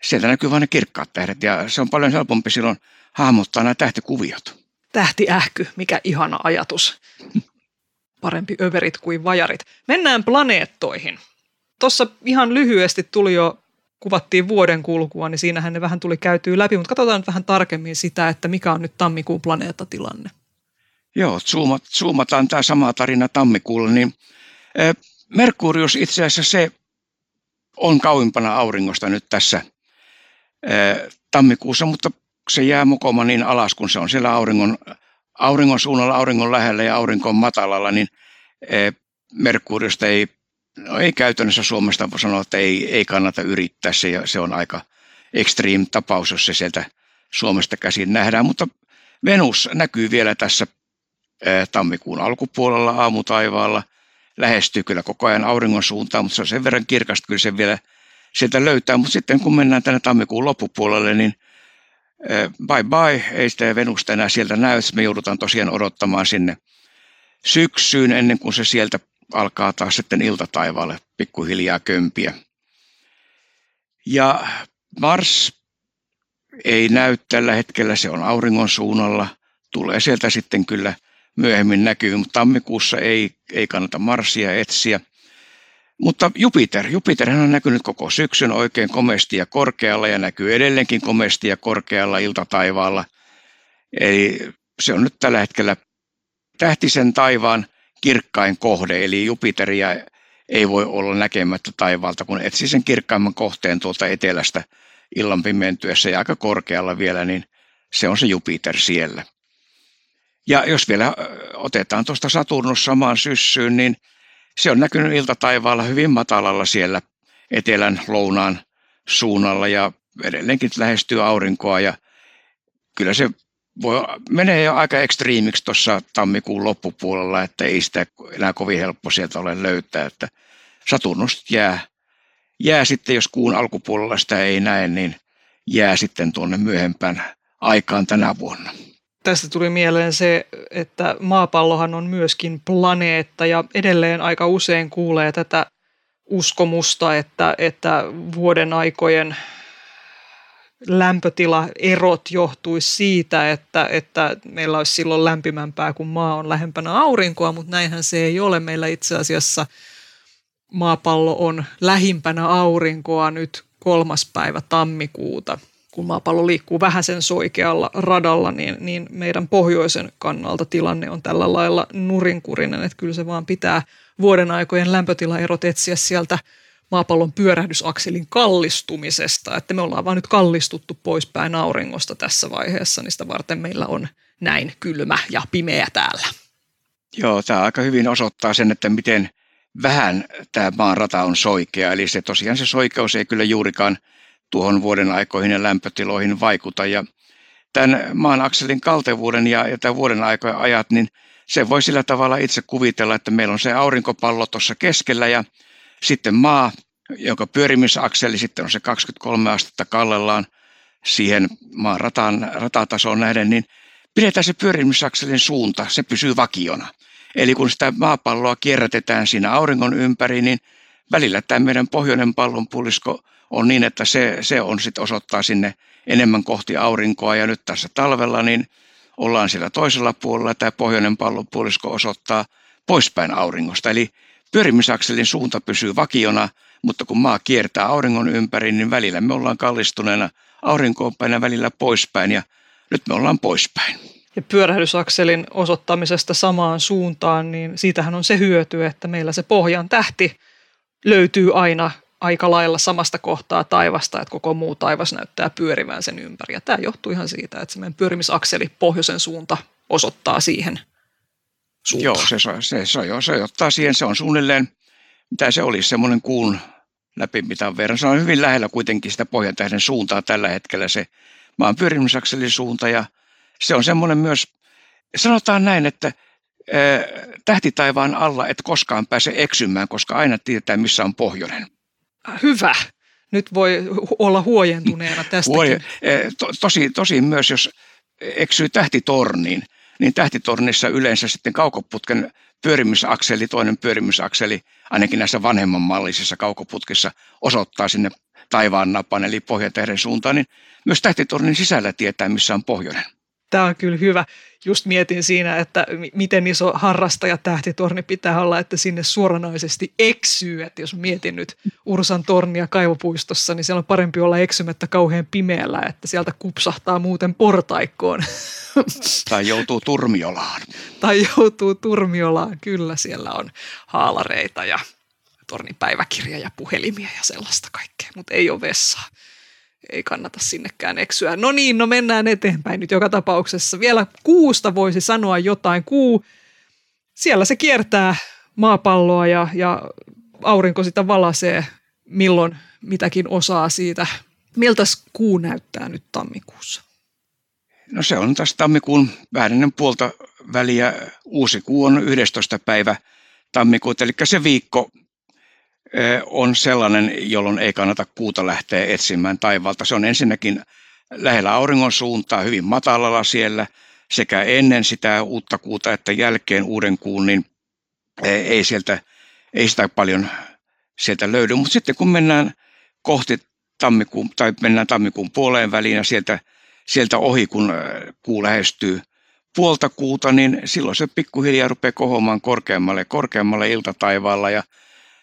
sieltä näkyy vain ne kirkkaat tähdet ja se on paljon helpompi silloin hahmottaa nämä tähtikuviot. Tähtiähky, mikä ihana ajatus. Parempi överit kuin vajarit. Mennään planeettoihin. Tuossa ihan lyhyesti tuli jo, kuvattiin vuoden kulkua, niin siinähän ne vähän tuli käytyä läpi, mutta katsotaan nyt vähän tarkemmin sitä, että mikä on nyt tammikuun planeettatilanne. Joo, zoomat, zoomataan tämä sama tarina tammikuulla, niin Merkurius itse asiassa se on kauimpana auringosta nyt tässä tammikuussa, mutta se jää mukoma niin alas, kun se on siellä auringon auringon suunnalla, auringon lähellä ja aurinko matalalla, niin e, Merkuriosta ei, no ei käytännössä Suomesta voi sanoa, että ei, ei kannata yrittää. Se, se on aika extreme tapaus, jos se sieltä Suomesta käsin nähdään. Mutta Venus näkyy vielä tässä e, tammikuun alkupuolella aamutaivaalla. Lähestyy kyllä koko ajan auringon suuntaan, mutta se on sen verran kirkasta, kyllä se vielä sieltä löytää. Mutta sitten kun mennään tänne tammikuun loppupuolelle, niin bye bye, ei sitä Venusta enää sieltä näy, me joudutaan tosiaan odottamaan sinne syksyyn ennen kuin se sieltä alkaa taas sitten iltataivaalle pikkuhiljaa kömpiä. Ja Mars ei näy tällä hetkellä, se on auringon suunnalla, tulee sieltä sitten kyllä myöhemmin näkyy, mutta tammikuussa ei, ei kannata Marsia etsiä – mutta Jupiter, Jupiter on näkynyt koko syksyn oikein komesti ja korkealla ja näkyy edelleenkin komesti ja korkealla iltataivaalla. Eli se on nyt tällä hetkellä tähtisen taivaan kirkkain kohde, eli Jupiteria ei voi olla näkemättä taivaalta, kun etsi sen kirkkaimman kohteen tuolta etelästä illan pimentyessä ja aika korkealla vielä, niin se on se Jupiter siellä. Ja jos vielä otetaan tuosta Saturnus samaan syssyyn, niin – se on näkynyt iltataivaalla hyvin matalalla siellä etelän lounaan suunnalla ja edelleenkin lähestyy aurinkoa ja kyllä se voi, menee jo aika ekstriimiksi tuossa tammikuun loppupuolella, että ei sitä enää kovin helppo sieltä ole löytää, että Saturnus jää, jää sitten, jos kuun alkupuolella sitä ei näe, niin jää sitten tuonne myöhempään aikaan tänä vuonna. Tästä tuli mieleen se, että maapallohan on myöskin planeetta ja edelleen aika usein kuulee tätä uskomusta, että, että vuoden aikojen lämpötilaerot johtuisi siitä, että, että meillä olisi silloin lämpimämpää, kun maa on lähempänä aurinkoa, mutta näinhän se ei ole. Meillä itse asiassa maapallo on lähimpänä aurinkoa nyt kolmas päivä tammikuuta – kun maapallo liikkuu vähän sen soikealla radalla, niin, niin meidän pohjoisen kannalta tilanne on tällä lailla nurinkurinen, että kyllä se vaan pitää vuoden aikojen lämpötilaerot etsiä sieltä maapallon pyörähdysakselin kallistumisesta, että me ollaan vaan nyt kallistuttu poispäin auringosta tässä vaiheessa, niin sitä varten meillä on näin kylmä ja pimeä täällä. Joo, tämä aika hyvin osoittaa sen, että miten vähän tämä maan rata on soikea, eli se tosiaan se soikeus ei kyllä juurikaan – tuohon vuoden aikoihin ja lämpötiloihin vaikuta. Ja tämän maan akselin kaltevuuden ja, ja tämän vuoden aikojen ajat, niin se voi sillä tavalla itse kuvitella, että meillä on se aurinkopallo tuossa keskellä ja sitten maa, jonka pyörimisakseli sitten on se 23 astetta kallellaan siihen maan rataan, ratatasoon nähden, niin pidetään se pyörimisakselin suunta, se pysyy vakiona. Eli kun sitä maapalloa kierrätetään siinä auringon ympäri, niin välillä tämä meidän pohjoinen pallonpuolisko on niin, että se, se on sitten osoittaa sinne enemmän kohti aurinkoa ja nyt tässä talvella niin ollaan siellä toisella puolella. Tämä pohjoinen pallonpuolisko osoittaa poispäin auringosta. Eli pyörimisakselin suunta pysyy vakiona, mutta kun maa kiertää auringon ympäri, niin välillä me ollaan kallistuneena aurinkoon päin ja välillä poispäin ja nyt me ollaan poispäin. Ja pyörähdysakselin osoittamisesta samaan suuntaan, niin siitähän on se hyöty, että meillä se pohjan tähti löytyy aina aika lailla samasta kohtaa taivasta, että koko muu taivas näyttää pyörivän sen ympäri. Ja tämä johtuu ihan siitä, että se meidän pyörimisakseli pohjoisen suunta osoittaa siihen suuntaan. Joo, se, se, se, se, se ottaa siihen, se on suunnilleen, mitä se olisi, semmoinen kuun läpi mitä verran. Se on hyvin lähellä kuitenkin sitä pohjantähden suuntaa tällä hetkellä se maan pyörimisakselin suunta ja se on semmoinen myös, sanotaan näin, että tähtitaivaan alla et koskaan pääse eksymään, koska aina tietää, missä on pohjoinen hyvä. Nyt voi olla huojentuneena tästä. Huoje, to, tosi, tosi myös, jos eksyy tähtitorniin, niin tähtitornissa yleensä sitten kaukoputken pyörimisakseli, toinen pyörimisakseli, ainakin näissä vanhemman mallisissa kaukoputkissa, osoittaa sinne taivaan napan, eli pohjatähden suuntaan, niin myös tähtitornin sisällä tietää, missä on pohjoinen. Tämä on kyllä hyvä. Just mietin siinä, että miten iso harrastaja tähtitorni pitää olla, että sinne suoranaisesti eksyy. Että jos mietin nyt Ursan tornia kaivopuistossa, niin siellä on parempi olla eksymättä kauhean pimeällä, että sieltä kupsahtaa muuten portaikkoon. Tai joutuu turmiolaan. tai joutuu turmiolaan, kyllä siellä on haalareita ja tornipäiväkirja ja puhelimia ja sellaista kaikkea, mutta ei ole vessaa. Ei kannata sinnekään eksyä. No niin, no mennään eteenpäin nyt joka tapauksessa. Vielä kuusta voisi sanoa jotain. Kuu, siellä se kiertää maapalloa ja, ja aurinko sitä valasee milloin mitäkin osaa siitä. Miltä kuu näyttää nyt tammikuussa? No se on tässä tammikuun vähän puolta väliä. Uusi kuu on 11. päivä tammikuuta, eli se viikko on sellainen, jolloin ei kannata kuuta lähteä etsimään taivaalta. Se on ensinnäkin lähellä auringon suuntaa, hyvin matalalla siellä, sekä ennen sitä uutta kuuta että jälkeen uuden kuun, niin ei, sieltä, ei sitä paljon sieltä löydy. Mutta sitten kun mennään kohti tammikuun, tai mennään tammikuun puoleen väliin ja sieltä, sieltä ohi, kun kuu lähestyy puolta kuuta, niin silloin se pikkuhiljaa rupeaa kohoamaan korkeammalle korkeammalle iltataivaalla ja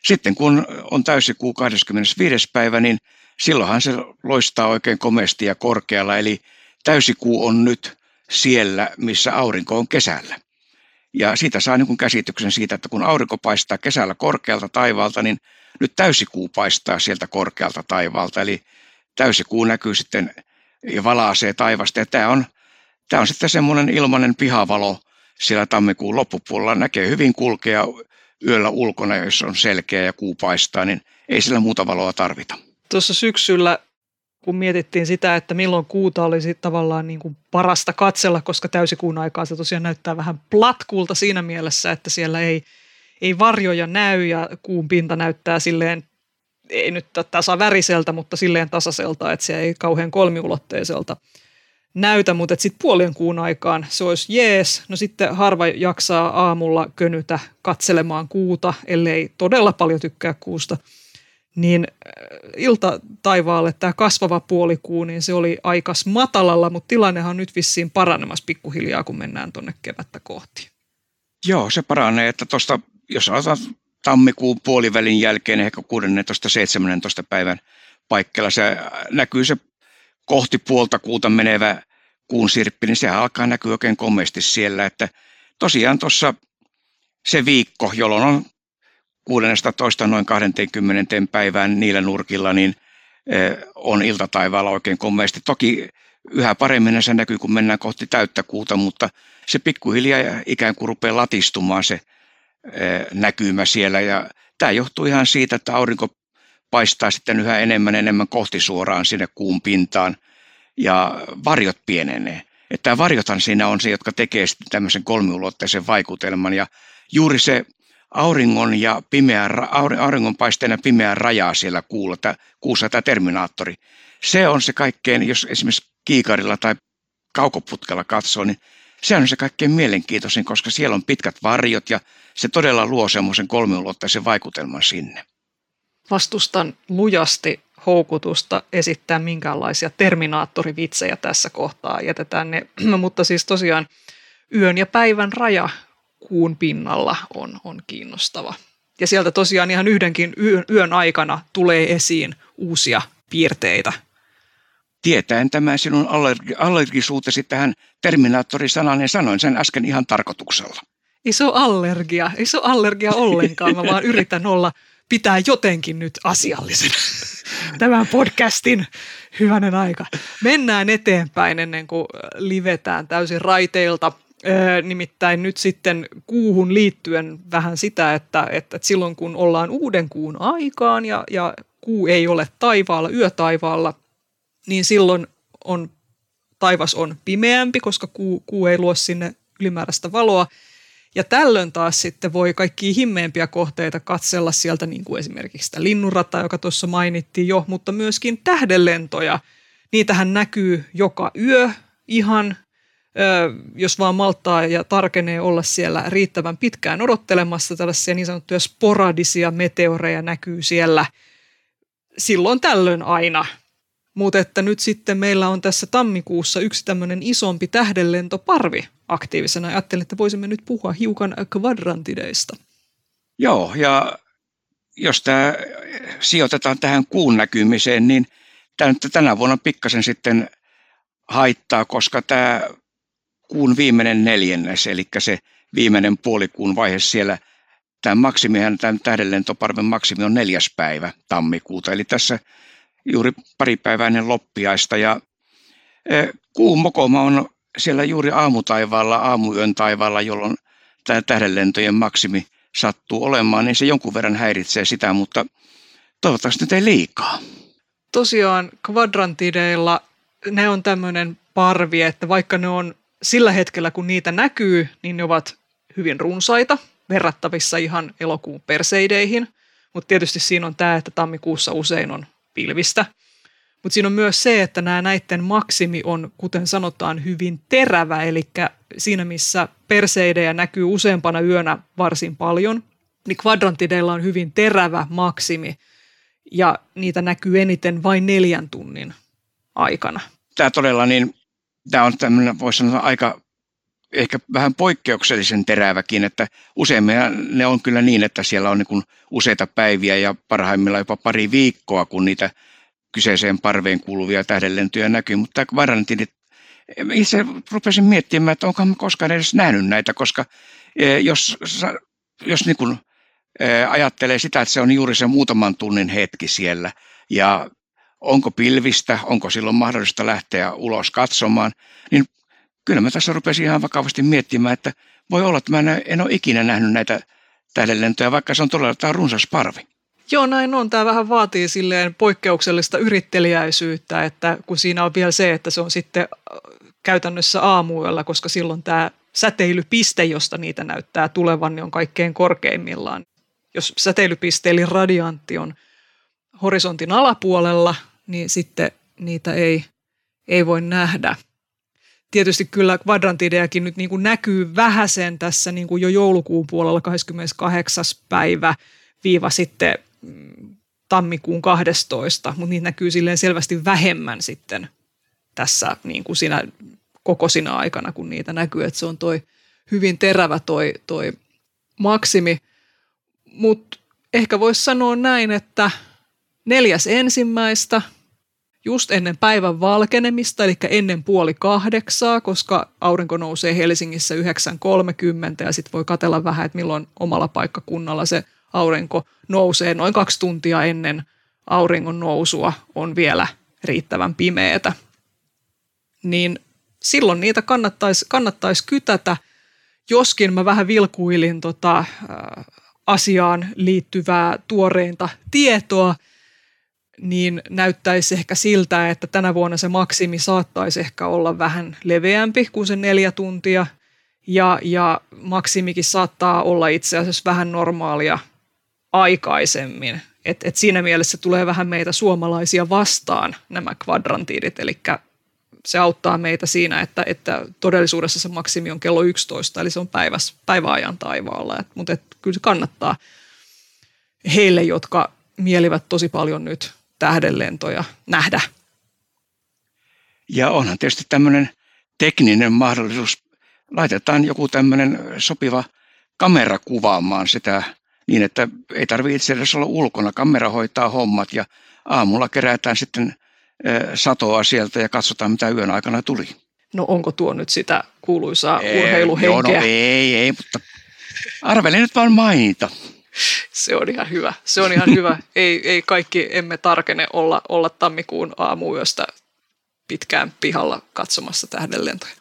sitten kun on täysikuu 25. päivä, niin silloinhan se loistaa oikein komeasti ja korkealla. Eli täysikuu on nyt siellä, missä aurinko on kesällä. Ja siitä saa niin käsityksen siitä, että kun aurinko paistaa kesällä korkealta taivaalta, niin nyt täysikuu paistaa sieltä korkealta taivaalta. Eli täysikuu näkyy sitten ja valaasee taivasta. Ja tämä on, tämä on sitten semmoinen ilmainen pihavalo siellä tammikuun loppupuolella. Näkee hyvin kulkea yöllä ulkona, jos on selkeä ja kuu paistaa, niin ei sillä muuta valoa tarvita. Tuossa syksyllä, kun mietittiin sitä, että milloin kuuta olisi tavallaan niin kuin parasta katsella, koska täysikuun aikaa se tosiaan näyttää vähän platkulta siinä mielessä, että siellä ei, ei varjoja näy ja kuun pinta näyttää silleen, ei nyt tasaväriseltä, mutta silleen tasaiselta, että se ei kauhean kolmiulotteiselta – näytä, mutta sitten puolen kuun aikaan se olisi jees. No sitten harva jaksaa aamulla könytä katselemaan kuuta, ellei todella paljon tykkää kuusta. Niin äh, ilta taivaalle tämä kasvava puolikuu, niin se oli aikas matalalla, mutta tilannehan on nyt vissiin paranemassa pikkuhiljaa, kun mennään tuonne kevättä kohti. Joo, se paranee, että tuosta, jos aletaan tammikuun puolivälin jälkeen, ehkä 16-17 päivän paikkeilla, se näkyy se kohti puolta kuuta menevä kuun sirppi, niin se alkaa näkyä oikein komeasti siellä, että tosiaan tuossa se viikko, jolloin on 16 noin 20 päivään niillä nurkilla, niin on iltataivaalla oikein komeasti. Toki yhä paremmin se näkyy, kun mennään kohti täyttä kuuta, mutta se pikkuhiljaa ikään kuin rupeaa latistumaan se näkymä siellä. Ja tämä johtuu ihan siitä, että aurinko paistaa sitten yhä enemmän enemmän kohti suoraan sinne kuun pintaan ja varjot pienenee. Että tämä varjothan siinä on se, jotka tekee sitten tämmöisen kolmiulotteisen vaikutelman ja juuri se auringon ja pimeä, auringonpaisteen ja pimeä rajaa siellä kuulla, tämä, kuussa tämä terminaattori. Se on se kaikkein, jos esimerkiksi kiikarilla tai kaukoputkella katsoo, niin se on se kaikkein mielenkiintoisin, koska siellä on pitkät varjot ja se todella luo semmoisen kolmiulotteisen vaikutelman sinne vastustan lujasti houkutusta esittää minkäänlaisia terminaattorivitsejä tässä kohtaa. Jätetään ne, mutta siis tosiaan yön ja päivän raja kuun pinnalla on, on kiinnostava. Ja sieltä tosiaan ihan yhdenkin yön, yön aikana tulee esiin uusia piirteitä. Tietäen tämä sinun allergi- allergisuutesi tähän terminaattorisanaan, niin sanoin sen äsken ihan tarkoituksella. Ole allergia, ole allergia ollenkaan, mä vaan yritän olla – pitää jotenkin nyt asiallisena tämän podcastin hyvänen aika. Mennään eteenpäin ennen kuin livetään täysin raiteilta. Nimittäin nyt sitten kuuhun liittyen vähän sitä, että, että silloin kun ollaan uuden kuun aikaan ja, ja kuu ei ole taivaalla, yötaivaalla, niin silloin on, taivas on pimeämpi, koska kuu, kuu ei luo sinne ylimääräistä valoa. Ja tällöin taas sitten voi kaikki himmeempiä kohteita katsella sieltä, niin kuin esimerkiksi sitä linnunrataa, joka tuossa mainittiin jo, mutta myöskin tähdenlentoja. Niitähän näkyy joka yö ihan, jos vaan malttaa ja tarkenee olla siellä riittävän pitkään odottelemassa. Tällaisia niin sanottuja sporadisia meteoreja näkyy siellä silloin tällöin aina. Mutta että nyt sitten meillä on tässä tammikuussa yksi tämmöinen isompi tähdenlentoparvi aktiivisena. Ajattelin, että voisimme nyt puhua hiukan kvadrantideista. Joo, ja jos tämä sijoitetaan tähän kuun näkymiseen, niin tämä tänä vuonna pikkasen sitten haittaa, koska tämä kuun viimeinen neljännes, eli se viimeinen puolikuun vaihe siellä, tämä maksimihan, tämän tähdenlentoparven maksimi on neljäs päivä tammikuuta, eli tässä juuri paripäiväinen loppiaista ja kuun mokoma on siellä juuri aamutaivaalla, aamuyön taivaalla, jolloin tämä tähdenlentojen maksimi sattuu olemaan, niin se jonkun verran häiritsee sitä, mutta toivottavasti nyt ei liikaa. Tosiaan kvadrantideilla ne on tämmöinen parvi, että vaikka ne on sillä hetkellä, kun niitä näkyy, niin ne ovat hyvin runsaita, verrattavissa ihan elokuun perseideihin. Mutta tietysti siinä on tämä, että tammikuussa usein on pilvistä. Mutta siinä on myös se, että nämä näiden maksimi on, kuten sanotaan, hyvin terävä, eli siinä missä perseidejä näkyy useampana yönä varsin paljon, niin kvadrantideilla on hyvin terävä maksimi, ja niitä näkyy eniten vain neljän tunnin aikana. Tämä todella niin, tämä on tämmöinen, voisi sanoa aika ehkä vähän poikkeuksellisen teräväkin, että useimmin ne on kyllä niin, että siellä on niin useita päiviä ja parhaimmillaan jopa pari viikkoa, kun niitä kyseiseen parveen kuuluvia tähdenlentoja näkyy, mutta varantini, itse rupesin miettimään, että onko koskaan edes nähnyt näitä, koska e, jos, jos niin kuin, e, ajattelee sitä, että se on juuri se muutaman tunnin hetki siellä ja onko pilvistä, onko silloin mahdollista lähteä ulos katsomaan, niin kyllä mä tässä rupesin ihan vakavasti miettimään, että voi olla, että mä en ole ikinä nähnyt näitä tähdenlentoja, vaikka se on todella tämä runsas parvi. Joo, näin on. Tämä vähän vaatii silleen poikkeuksellista yrittelijäisyyttä, että kun siinä on vielä se, että se on sitten äh, käytännössä aamuyöllä, koska silloin tämä säteilypiste, josta niitä näyttää tulevan, niin on kaikkein korkeimmillaan. Jos säteilypiste eli radiantti on horisontin alapuolella, niin sitten niitä ei, ei voi nähdä. Tietysti kyllä kvadrantidejakin nyt niin kuin näkyy vähäsen tässä niin kuin jo joulukuun puolella 28. päivä viiva sitten tammikuun 12, mutta niitä näkyy silleen selvästi vähemmän sitten tässä niin kuin siinä kokoisina aikana, kun niitä näkyy, että se on toi hyvin terävä toi, toi maksimi. Mutta ehkä voisi sanoa näin, että neljäs ensimmäistä, just ennen päivän valkenemista, eli ennen puoli kahdeksaa, koska aurinko nousee Helsingissä 9.30 ja sitten voi katella vähän, että milloin omalla paikkakunnalla se aurinko nousee noin kaksi tuntia ennen auringon nousua on vielä riittävän pimeätä. Niin silloin niitä kannattaisi, kannattaisi kytätä, joskin mä vähän vilkuilin tota, ä, asiaan liittyvää tuoreinta tietoa, niin näyttäisi ehkä siltä, että tänä vuonna se maksimi saattaisi ehkä olla vähän leveämpi kuin se neljä tuntia. Ja, ja maksimikin saattaa olla itse asiassa vähän normaalia aikaisemmin. Et, et siinä mielessä tulee vähän meitä suomalaisia vastaan nämä kvadrantiidit, eli se auttaa meitä siinä, että, että todellisuudessa se maksimi on kello 11, eli se on päiväs, päiväajan taivaalla. Et, mutta et, kyllä se kannattaa heille, jotka mielivät tosi paljon nyt tähdenlentoja nähdä. Ja onhan tietysti tämmöinen tekninen mahdollisuus. Laitetaan joku tämmöinen sopiva kamera kuvaamaan sitä niin, että ei tarvitse itse asiassa olla ulkona. Kamera hoitaa hommat ja aamulla kerätään sitten satoa sieltä ja katsotaan, mitä yön aikana tuli. No onko tuo nyt sitä kuuluisaa ei, urheiluhenkeä? Joo, no ei, ei, mutta arvelin nyt vaan mainita. Se on ihan hyvä. Se on ihan hyvä. Ei, ei kaikki emme tarkene olla, olla tammikuun aamuyöstä pitkään pihalla katsomassa tähdenlentoja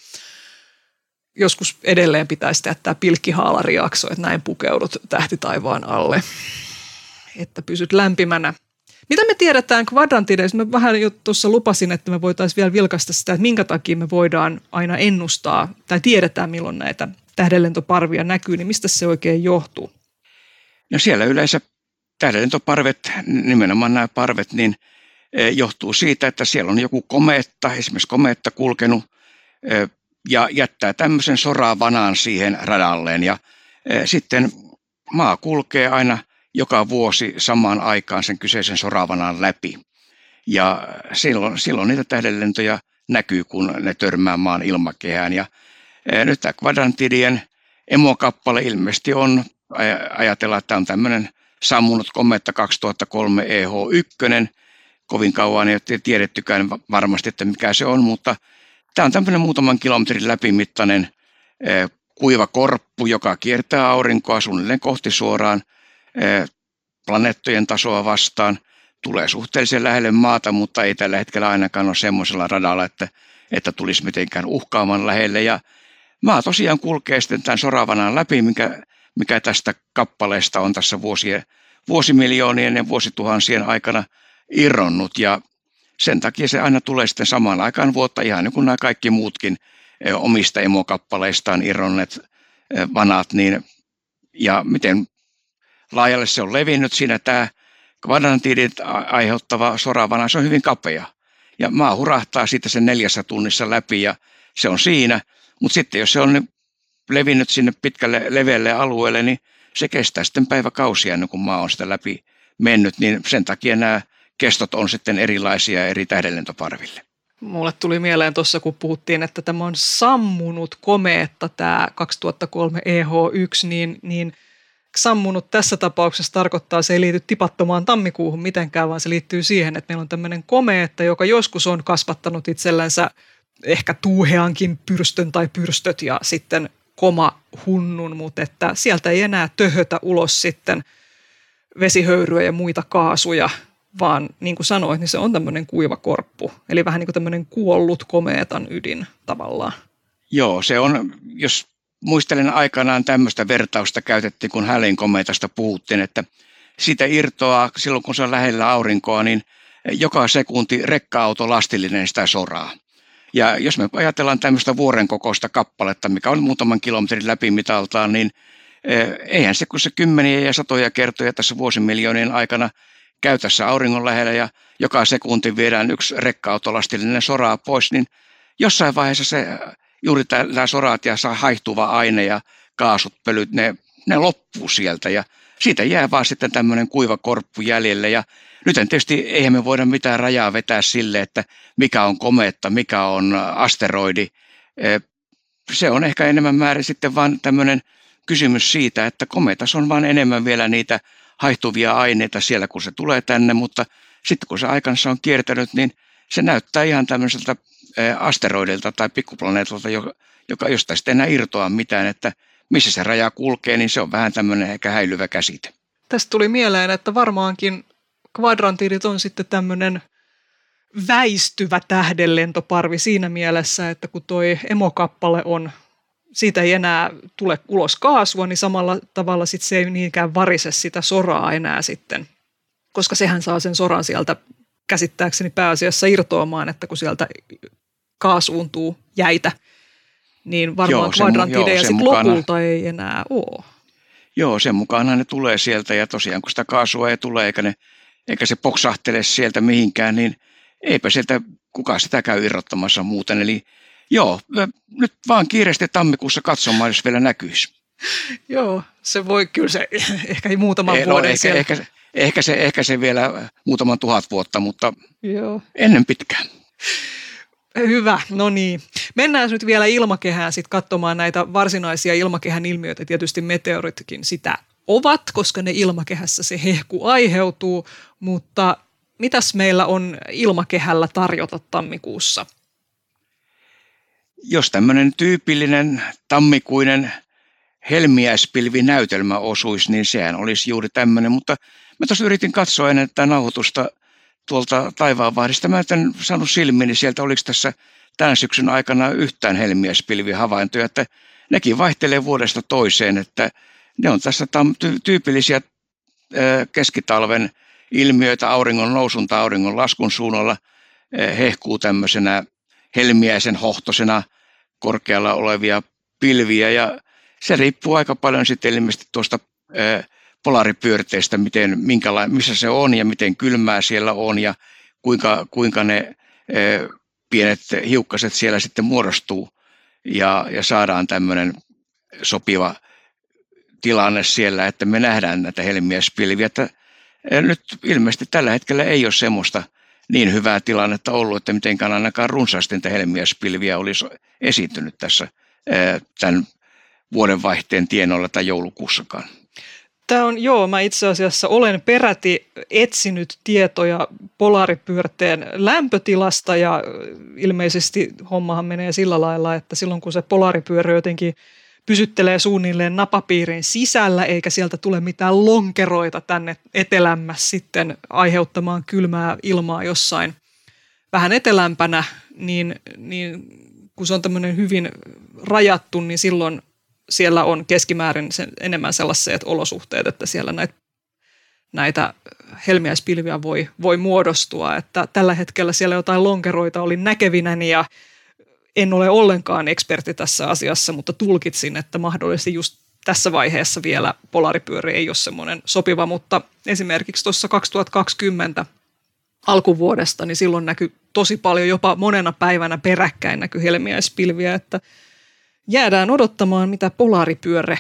joskus edelleen pitäisi jättää pilkkihaalarijakso, että näin pukeudut tähti taivaan alle, että pysyt lämpimänä. Mitä me tiedetään kvadrantideista? Mä vähän jo tuossa lupasin, että me voitaisiin vielä vilkaista sitä, että minkä takia me voidaan aina ennustaa tai tiedetään milloin näitä tähdenlentoparvia näkyy, niin mistä se oikein johtuu? No siellä yleensä tähdenlentoparvet, nimenomaan nämä parvet, niin eh, johtuu siitä, että siellä on joku komeetta, esimerkiksi komeetta kulkenut eh, ja jättää tämmöisen soravanaan siihen radalleen. Ja e, sitten maa kulkee aina joka vuosi samaan aikaan sen kyseisen soravanan läpi. Ja silloin, silloin niitä tähdenlentoja näkyy, kun ne törmää maan ilmakehään. Ja e, nyt tämä kvadrantidien emokappale ilmeisesti on, ajatellaan, että tämä on tämmöinen sammunut kometta 2003 EH1. Kovin kauan ei ole tiedettykään varmasti, että mikä se on, mutta Tämä on tämmöinen muutaman kilometrin läpimittainen kuiva korppu, joka kiertää aurinkoa suunnilleen kohti suoraan planeettojen tasoa vastaan. tulee suhteellisen lähelle maata, mutta ei tällä hetkellä ainakaan ole semmoisella radalla, että, että tulisi mitenkään uhkaamaan lähelle. Ja maa tosiaan kulkee sitten tämän Soravanan läpi, mikä, mikä tästä kappaleesta on tässä vuosien, vuosimiljoonien ja vuosituhansien aikana irronnut. Ja sen takia se aina tulee sitten samaan aikaan vuotta, ihan niin kuin nämä kaikki muutkin omista emokappaleistaan irronneet vanat, niin ja miten laajalle se on levinnyt siinä tämä kvadrantiidit aiheuttava soravana, se on hyvin kapea. Ja maa hurahtaa sitten sen neljässä tunnissa läpi ja se on siinä. Mutta sitten jos se on levinnyt sinne pitkälle leveälle alueelle, niin se kestää sitten päiväkausia ennen kuin maa on sitä läpi mennyt. Niin sen takia nämä kestot on sitten erilaisia eri tähdenlentoparville. Mulle tuli mieleen tuossa, kun puhuttiin, että tämä on sammunut komeetta, tämä 2003 EH1, niin, niin sammunut tässä tapauksessa tarkoittaa, se ei liity tipattomaan tammikuuhun mitenkään, vaan se liittyy siihen, että meillä on tämmöinen komeetta, joka joskus on kasvattanut itsellänsä ehkä tuuheankin pyrstön tai pyrstöt ja sitten koma hunnun, mutta että sieltä ei enää töhötä ulos sitten vesihöyryä ja muita kaasuja, vaan niin kuin sanoit, niin se on tämmöinen kuiva korppu. Eli vähän niin kuin tämmöinen kuollut komeetan ydin tavallaan. Joo, se on, jos muistelen aikanaan tämmöistä vertausta käytettiin, kun Hälin komeetasta puhuttiin, että sitä irtoaa silloin, kun se on lähellä aurinkoa, niin joka sekunti rekka-auto lastillinen sitä soraa. Ja jos me ajatellaan tämmöistä vuoren kokoista kappaletta, mikä on muutaman kilometrin läpimitaltaan, niin eh, eihän se, kun se kymmeniä ja satoja kertoja tässä vuosimiljoonien aikana käy tässä auringon lähellä ja joka sekunti viedään yksi rekka-autolastillinen soraa pois, niin jossain vaiheessa se juuri tämä soraat ja saa haihtuva aine ja kaasut, pölyt, ne, ne loppuu sieltä ja siitä jää vaan sitten tämmöinen kuiva korppu jäljelle ja nyt tietysti eihän me voida mitään rajaa vetää sille, että mikä on kometta, mikä on asteroidi. Se on ehkä enemmän määrin sitten vaan tämmöinen kysymys siitä, että kometas on vaan enemmän vielä niitä haihtuvia aineita siellä, kun se tulee tänne, mutta sitten kun se aikansa on kiertänyt, niin se näyttää ihan tämmöiseltä asteroidilta tai pikkuplaneetalta, joka, joka josta sitten enää irtoa mitään, että missä se raja kulkee, niin se on vähän tämmöinen ehkä häilyvä käsite. Tästä tuli mieleen, että varmaankin kvadrantiidit on sitten tämmöinen väistyvä tähdenlentoparvi siinä mielessä, että kun toi emokappale on, siitä ei enää tule ulos kaasua, niin samalla tavalla sit se ei niinkään varise sitä soraa enää sitten, koska sehän saa sen soran sieltä käsittääkseni pääasiassa irtoamaan, että kun sieltä kaasuuntuu jäitä, niin varmaan kvadrantideja sitten lopulta ei enää ole. Joo, sen mukaan ne tulee sieltä ja tosiaan kun sitä kaasua ei tule eikä, ne, eikä se poksahtele sieltä mihinkään, niin eipä sieltä kukaan sitä käy irrottamassa muuten. Eli joo, nyt vaan kiireesti tammikuussa katsomaan, jos vielä näkyisi. joo, se voi kyllä se ehkä ei muutaman ei, no, vuoden no, ehkä, ehkä, ehkä, se, ehkä se vielä muutaman tuhat vuotta, mutta joo. ennen pitkään. Hyvä, no niin. Mennään nyt vielä ilmakehään sitten katsomaan näitä varsinaisia ilmakehän ilmiöitä. Tietysti meteoritkin sitä ovat, koska ne ilmakehässä se hehku aiheutuu, mutta mitäs meillä on ilmakehällä tarjota tammikuussa? Jos tämmöinen tyypillinen tammikuinen helmiäispilvinäytelmä osuisi, niin sehän olisi juuri tämmöinen, mutta mä tuossa yritin katsoa ennen tätä nauhoitusta tuolta taivaanvahdista. Mä en saanut silmiini sieltä, oliko tässä tämän syksyn aikana yhtään helmiäspilvihavaintoja, että nekin vaihtelee vuodesta toiseen, että ne on tässä tyypillisiä keskitalven ilmiöitä auringon nousun tai auringon laskun suunnalla hehkuu tämmöisenä helmiäisen hohtosena korkealla olevia pilviä ja se riippuu aika paljon sitten ilmeisesti tuosta polaaripyörteistä, miten, minkäla- missä se on ja miten kylmää siellä on ja kuinka, kuinka ne pienet hiukkaset siellä sitten muodostuu ja, ja saadaan tämmöinen sopiva tilanne siellä, että me nähdään näitä helmiäspilviä. Että nyt ilmeisesti tällä hetkellä ei ole semmoista niin hyvää tilannetta ollut, että mitenkään ainakaan runsaasti niitä helmiäspilviä olisi esiintynyt tässä tämän vuodenvaihteen tienoilla tai joulukuussakaan. Tämä on, joo, mä itse asiassa olen peräti etsinyt tietoja polaaripyörteen lämpötilasta ja ilmeisesti hommahan menee sillä lailla, että silloin kun se polaaripyörä jotenkin pysyttelee suunnilleen napapiirin sisällä, eikä sieltä tule mitään lonkeroita tänne etelämmäs sitten aiheuttamaan kylmää ilmaa jossain vähän etelämpänä, niin, niin kun se on tämmöinen hyvin rajattu, niin silloin siellä on keskimäärin sen, enemmän sellaiset olosuhteet, että siellä näitä, näitä helmiäispilviä voi, voi muodostua. Että tällä hetkellä siellä jotain lonkeroita oli näkevinäni ja en ole ollenkaan eksperti tässä asiassa, mutta tulkitsin, että mahdollisesti just tässä vaiheessa vielä polaripyöri ei ole semmoinen sopiva, mutta esimerkiksi tuossa 2020 alkuvuodesta, niin silloin näkyy tosi paljon, jopa monena päivänä peräkkäin näkyy helmiäispilviä, että jäädään odottamaan, mitä polaripyöre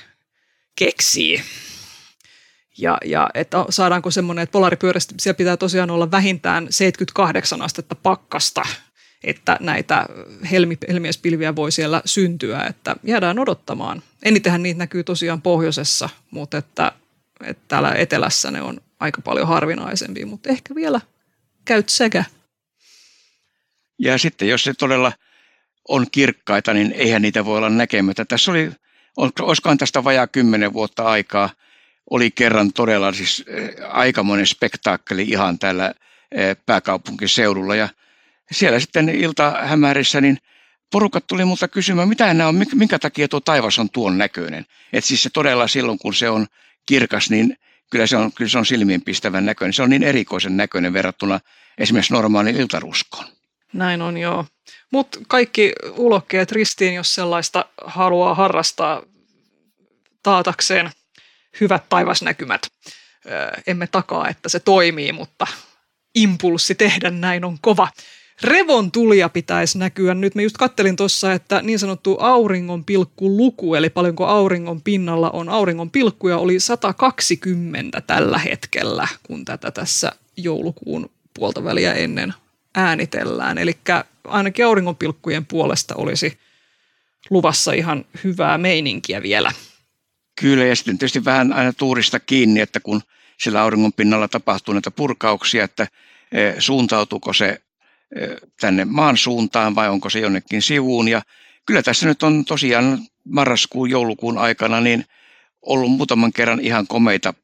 keksii. Ja, ja että saadaanko semmoinen, että polaripyörästä siellä pitää tosiaan olla vähintään 78 astetta pakkasta, että näitä helmi, helmiäispilviä voi siellä syntyä, että jäädään odottamaan. Enitenhän niitä näkyy tosiaan pohjoisessa, mutta että, että täällä etelässä ne on aika paljon harvinaisempia, mutta ehkä vielä käyt sekä. Ja sitten jos se todella on kirkkaita, niin eihän niitä voi olla näkemättä. Tässä oli, olisikohan tästä vajaa kymmenen vuotta aikaa, oli kerran todella siis eh, aikamoinen spektaakkeli ihan täällä eh, pääkaupunkiseudulla. Ja siellä sitten ilta hämärissä, niin porukat tuli multa kysymään, mitä nämä on, minkä takia tuo taivas on tuon näköinen. Että siis se todella silloin, kun se on kirkas, niin kyllä se on, kyllä se on silmiinpistävän näköinen. Se on niin erikoisen näköinen verrattuna esimerkiksi normaaliin iltaruskoon. Näin on, joo. Mutta kaikki ulokkeet ristiin, jos sellaista haluaa harrastaa taatakseen hyvät taivasnäkymät. Emme takaa, että se toimii, mutta impulssi tehdä näin on kova. Revon tulia pitäisi näkyä nyt. Mä just kattelin tuossa, että niin sanottu auringon pilkku luku, eli paljonko auringon pinnalla on auringon pilkkuja, oli 120 tällä hetkellä, kun tätä tässä joulukuun puolta väliä ennen äänitellään. Eli ainakin auringonpilkkujen puolesta olisi luvassa ihan hyvää meininkiä vielä. Kyllä, ja sitten tietysti vähän aina tuurista kiinni, että kun sillä auringon pinnalla tapahtuu näitä purkauksia, että e, suuntautuuko se tänne maan suuntaan vai onko se jonnekin sivuun. Ja kyllä tässä nyt on tosiaan marraskuun, joulukuun aikana niin ollut muutaman kerran ihan komeita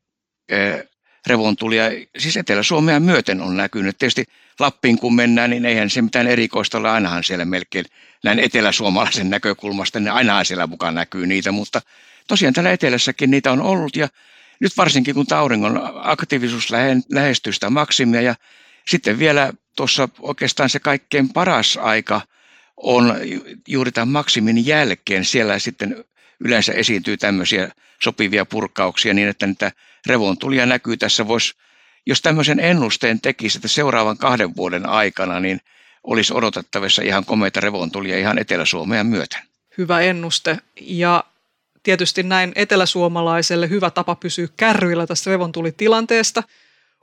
revontulia. Siis Etelä-Suomea myöten on näkynyt. Tietysti Lappiin kun mennään, niin eihän se mitään erikoista ole. Ainahan siellä melkein näin eteläsuomalaisen näkökulmasta, niin ainahan siellä mukaan näkyy niitä, mutta tosiaan täällä etelässäkin niitä on ollut ja nyt varsinkin kun auringon aktiivisuus lähestyy sitä maksimia ja sitten vielä tuossa oikeastaan se kaikkein paras aika on juuri tämän maksimin jälkeen. Siellä sitten yleensä esiintyy tämmöisiä sopivia purkauksia niin, että niitä revontulia näkyy tässä. Voisi, jos tämmöisen ennusteen tekisi, että seuraavan kahden vuoden aikana, niin olisi odotettavissa ihan komeita revontulia ihan Etelä-Suomea myöten. Hyvä ennuste. Ja tietysti näin eteläsuomalaiselle hyvä tapa pysyä kärryillä tästä revontulitilanteesta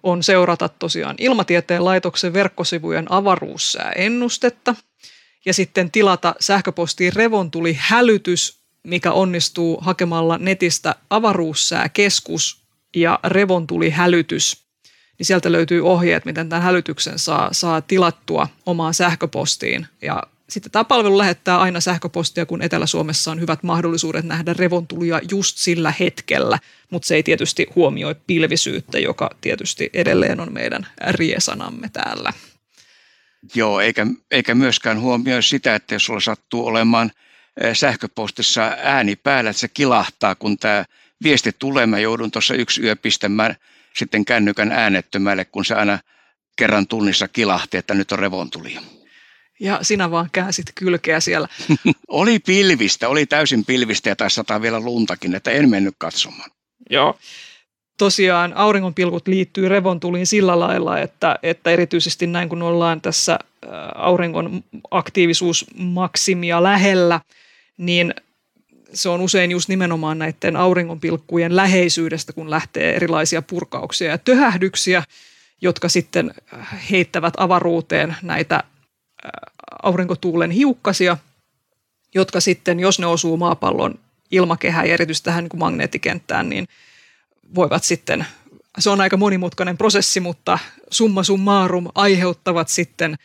on seurata tosiaan Ilmatieteen laitoksen verkkosivujen avaruussääennustetta ja sitten tilata sähköpostiin revontuli hälytys, mikä onnistuu hakemalla netistä avaruussääkeskus ja revontuli hälytys. Niin sieltä löytyy ohjeet, miten tämän hälytyksen saa, saa tilattua omaan sähköpostiin ja sitten tämä palvelu lähettää aina sähköpostia, kun Etelä-Suomessa on hyvät mahdollisuudet nähdä revontulia just sillä hetkellä, mutta se ei tietysti huomioi pilvisyyttä, joka tietysti edelleen on meidän riesanamme täällä. Joo, eikä, eikä myöskään huomioi sitä, että jos sulla sattuu olemaan eh, sähköpostissa ääni päällä, että se kilahtaa, kun tämä viesti tulee. Mä joudun tuossa yksi yö pistämään sitten kännykän äänettömälle, kun se aina kerran tunnissa kilahti, että nyt on revontulia ja sinä vaan käänsit kylkeä siellä. oli pilvistä, oli täysin pilvistä ja taisi sataa vielä luntakin, että en mennyt katsomaan. Joo. Tosiaan auringonpilkut liittyy revontuliin sillä lailla, että, että erityisesti näin kun ollaan tässä auringon aktiivisuusmaksimia lähellä, niin se on usein just nimenomaan näiden auringonpilkkujen läheisyydestä, kun lähtee erilaisia purkauksia ja töhähdyksiä, jotka sitten heittävät avaruuteen näitä aurinkotuulen hiukkasia, jotka sitten, jos ne osuu maapallon ilmakehään ja erityisesti tähän niin magneettikenttään, niin voivat sitten, se on aika monimutkainen prosessi, mutta summa summarum aiheuttavat sitten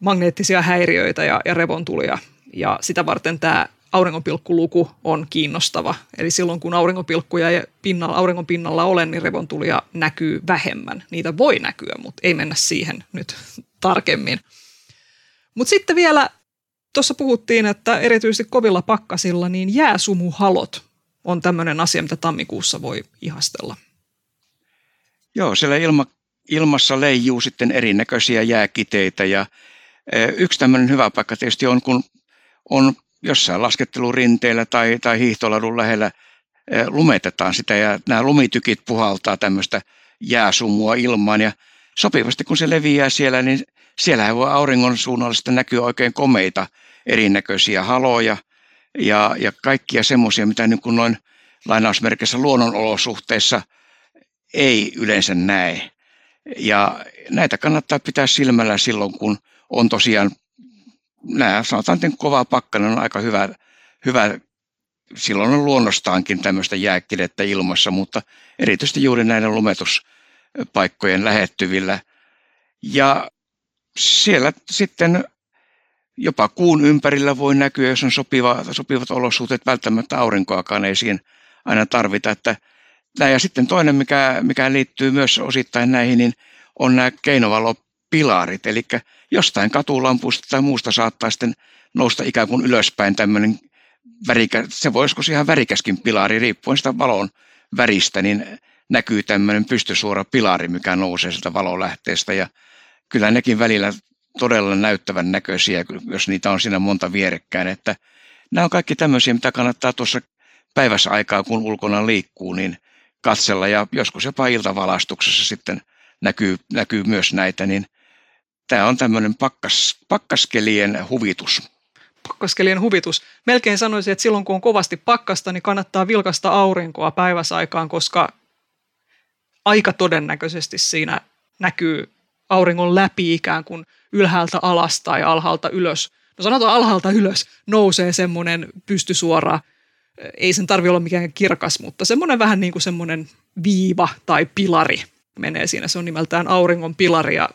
magneettisia häiriöitä ja, ja revontulia. Ja sitä varten tämä auringonpilkkuluku on kiinnostava. Eli silloin kun auringonpilkkuja ei pinnalla, auringon pinnalla ole, niin revontulia näkyy vähemmän. Niitä voi näkyä, mutta ei mennä siihen nyt tarkemmin. Mutta sitten vielä tuossa puhuttiin, että erityisesti kovilla pakkasilla niin jääsumuhalot on tämmöinen asia, mitä tammikuussa voi ihastella. Joo, siellä ilma, ilmassa leijuu sitten erinäköisiä jääkiteitä ja e, yksi tämmöinen hyvä paikka tietysti on, kun on jossain laskettelurinteillä tai, tai hiihtoladun lähellä e, lumetetaan sitä ja nämä lumitykit puhaltaa tämmöistä jääsumua ilmaan ja sopivasti kun se leviää siellä, niin siellä voi auringon suunnalla sitten näkyä oikein komeita erinäköisiä haloja ja, ja kaikkia semmoisia, mitä niin kuin noin lainausmerkissä luonnonolosuhteissa ei yleensä näe. Ja näitä kannattaa pitää silmällä silloin, kun on tosiaan nämä, sanotaan, että kova pakkanen on aika hyvä, hyvä silloin on luonnostaankin tämmöistä jääkidettä ilmassa, mutta erityisesti juuri näiden lumetuspaikkojen lähettyvillä. Ja siellä sitten jopa kuun ympärillä voi näkyä, jos on sopiva, sopivat olosuhteet, välttämättä aurinkoakaan ei siihen aina tarvita. Että. Ja sitten toinen, mikä, mikä liittyy myös osittain näihin, niin on nämä keinovalopilarit. Eli jostain katulampusta tai muusta saattaa sitten nousta ikään kuin ylöspäin tämmöinen värikä, se voisiko ihan värikäskin pilari, riippuen sitä valon väristä, niin näkyy tämmöinen pystysuora pilari, mikä nousee sieltä valolähteestä. Ja kyllä nekin välillä todella näyttävän näköisiä, jos niitä on siinä monta vierekkäin. Että nämä on kaikki tämmöisiä, mitä kannattaa tuossa päivässä aikaa, kun ulkona liikkuu, niin katsella. Ja joskus jopa iltavalastuksessa sitten näkyy, näkyy myös näitä, niin tämä on tämmöinen pakkas, pakkaskelien huvitus. Pakkaskelien huvitus. Melkein sanoisin, että silloin kun on kovasti pakkasta, niin kannattaa vilkasta aurinkoa päiväsaikaan, koska aika todennäköisesti siinä näkyy auringon läpi ikään kuin ylhäältä alas tai alhaalta ylös. No sanotaan alhaalta ylös nousee semmoinen pystysuora, ei sen tarvi olla mikään kirkas, mutta semmoinen vähän niin kuin semmoinen viiva tai pilari menee siinä. Se on nimeltään auringon pilari ja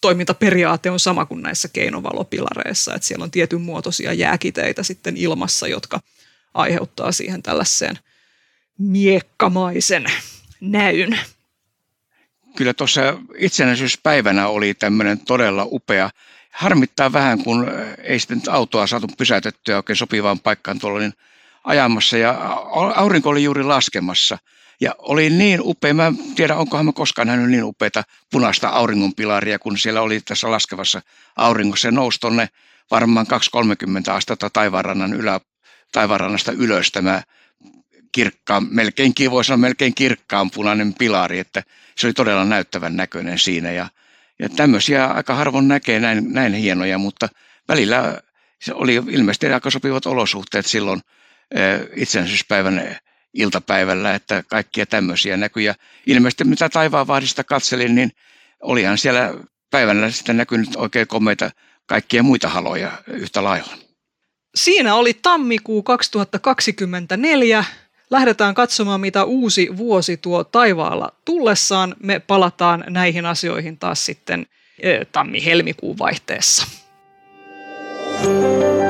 toimintaperiaate on sama kuin näissä keinovalopilareissa, että siellä on tietyn muotoisia jääkiteitä sitten ilmassa, jotka aiheuttaa siihen tällaiseen miekkamaisen näyn kyllä tuossa itsenäisyyspäivänä oli tämmöinen todella upea. Harmittaa vähän, kun ei sitten autoa saatu pysäytettyä oikein sopivaan paikkaan tuolla niin ajamassa ja aurinko oli juuri laskemassa. Ja oli niin upea, mä en tiedä onkohan mä koskaan nähnyt niin upeita punaista auringonpilaria, kun siellä oli tässä laskevassa auringossa. Se nousi tuonne varmaan 2-30 astetta taivaanrannan ylä, taivaanrannasta ylös tämä kirkkaan, melkein voi sanoa melkein kirkkaan punainen pilari, että se oli todella näyttävän näköinen siinä ja, ja tämmöisiä aika harvoin näkee näin, näin hienoja, mutta välillä se oli ilmeisesti aika sopivat olosuhteet silloin itsenäisyyspäivän iltapäivällä, että kaikkia tämmöisiä näkyy. Ja ilmeisesti mitä taivaanvahdista katselin, niin olihan siellä päivällä sitten näkynyt oikein komeita kaikkia muita haloja yhtä lailla. Siinä oli tammikuu 2024 lähdetään katsomaan, mitä uusi vuosi tuo taivaalla tullessaan. Me palataan näihin asioihin taas sitten tammi-helmikuun vaihteessa. thank you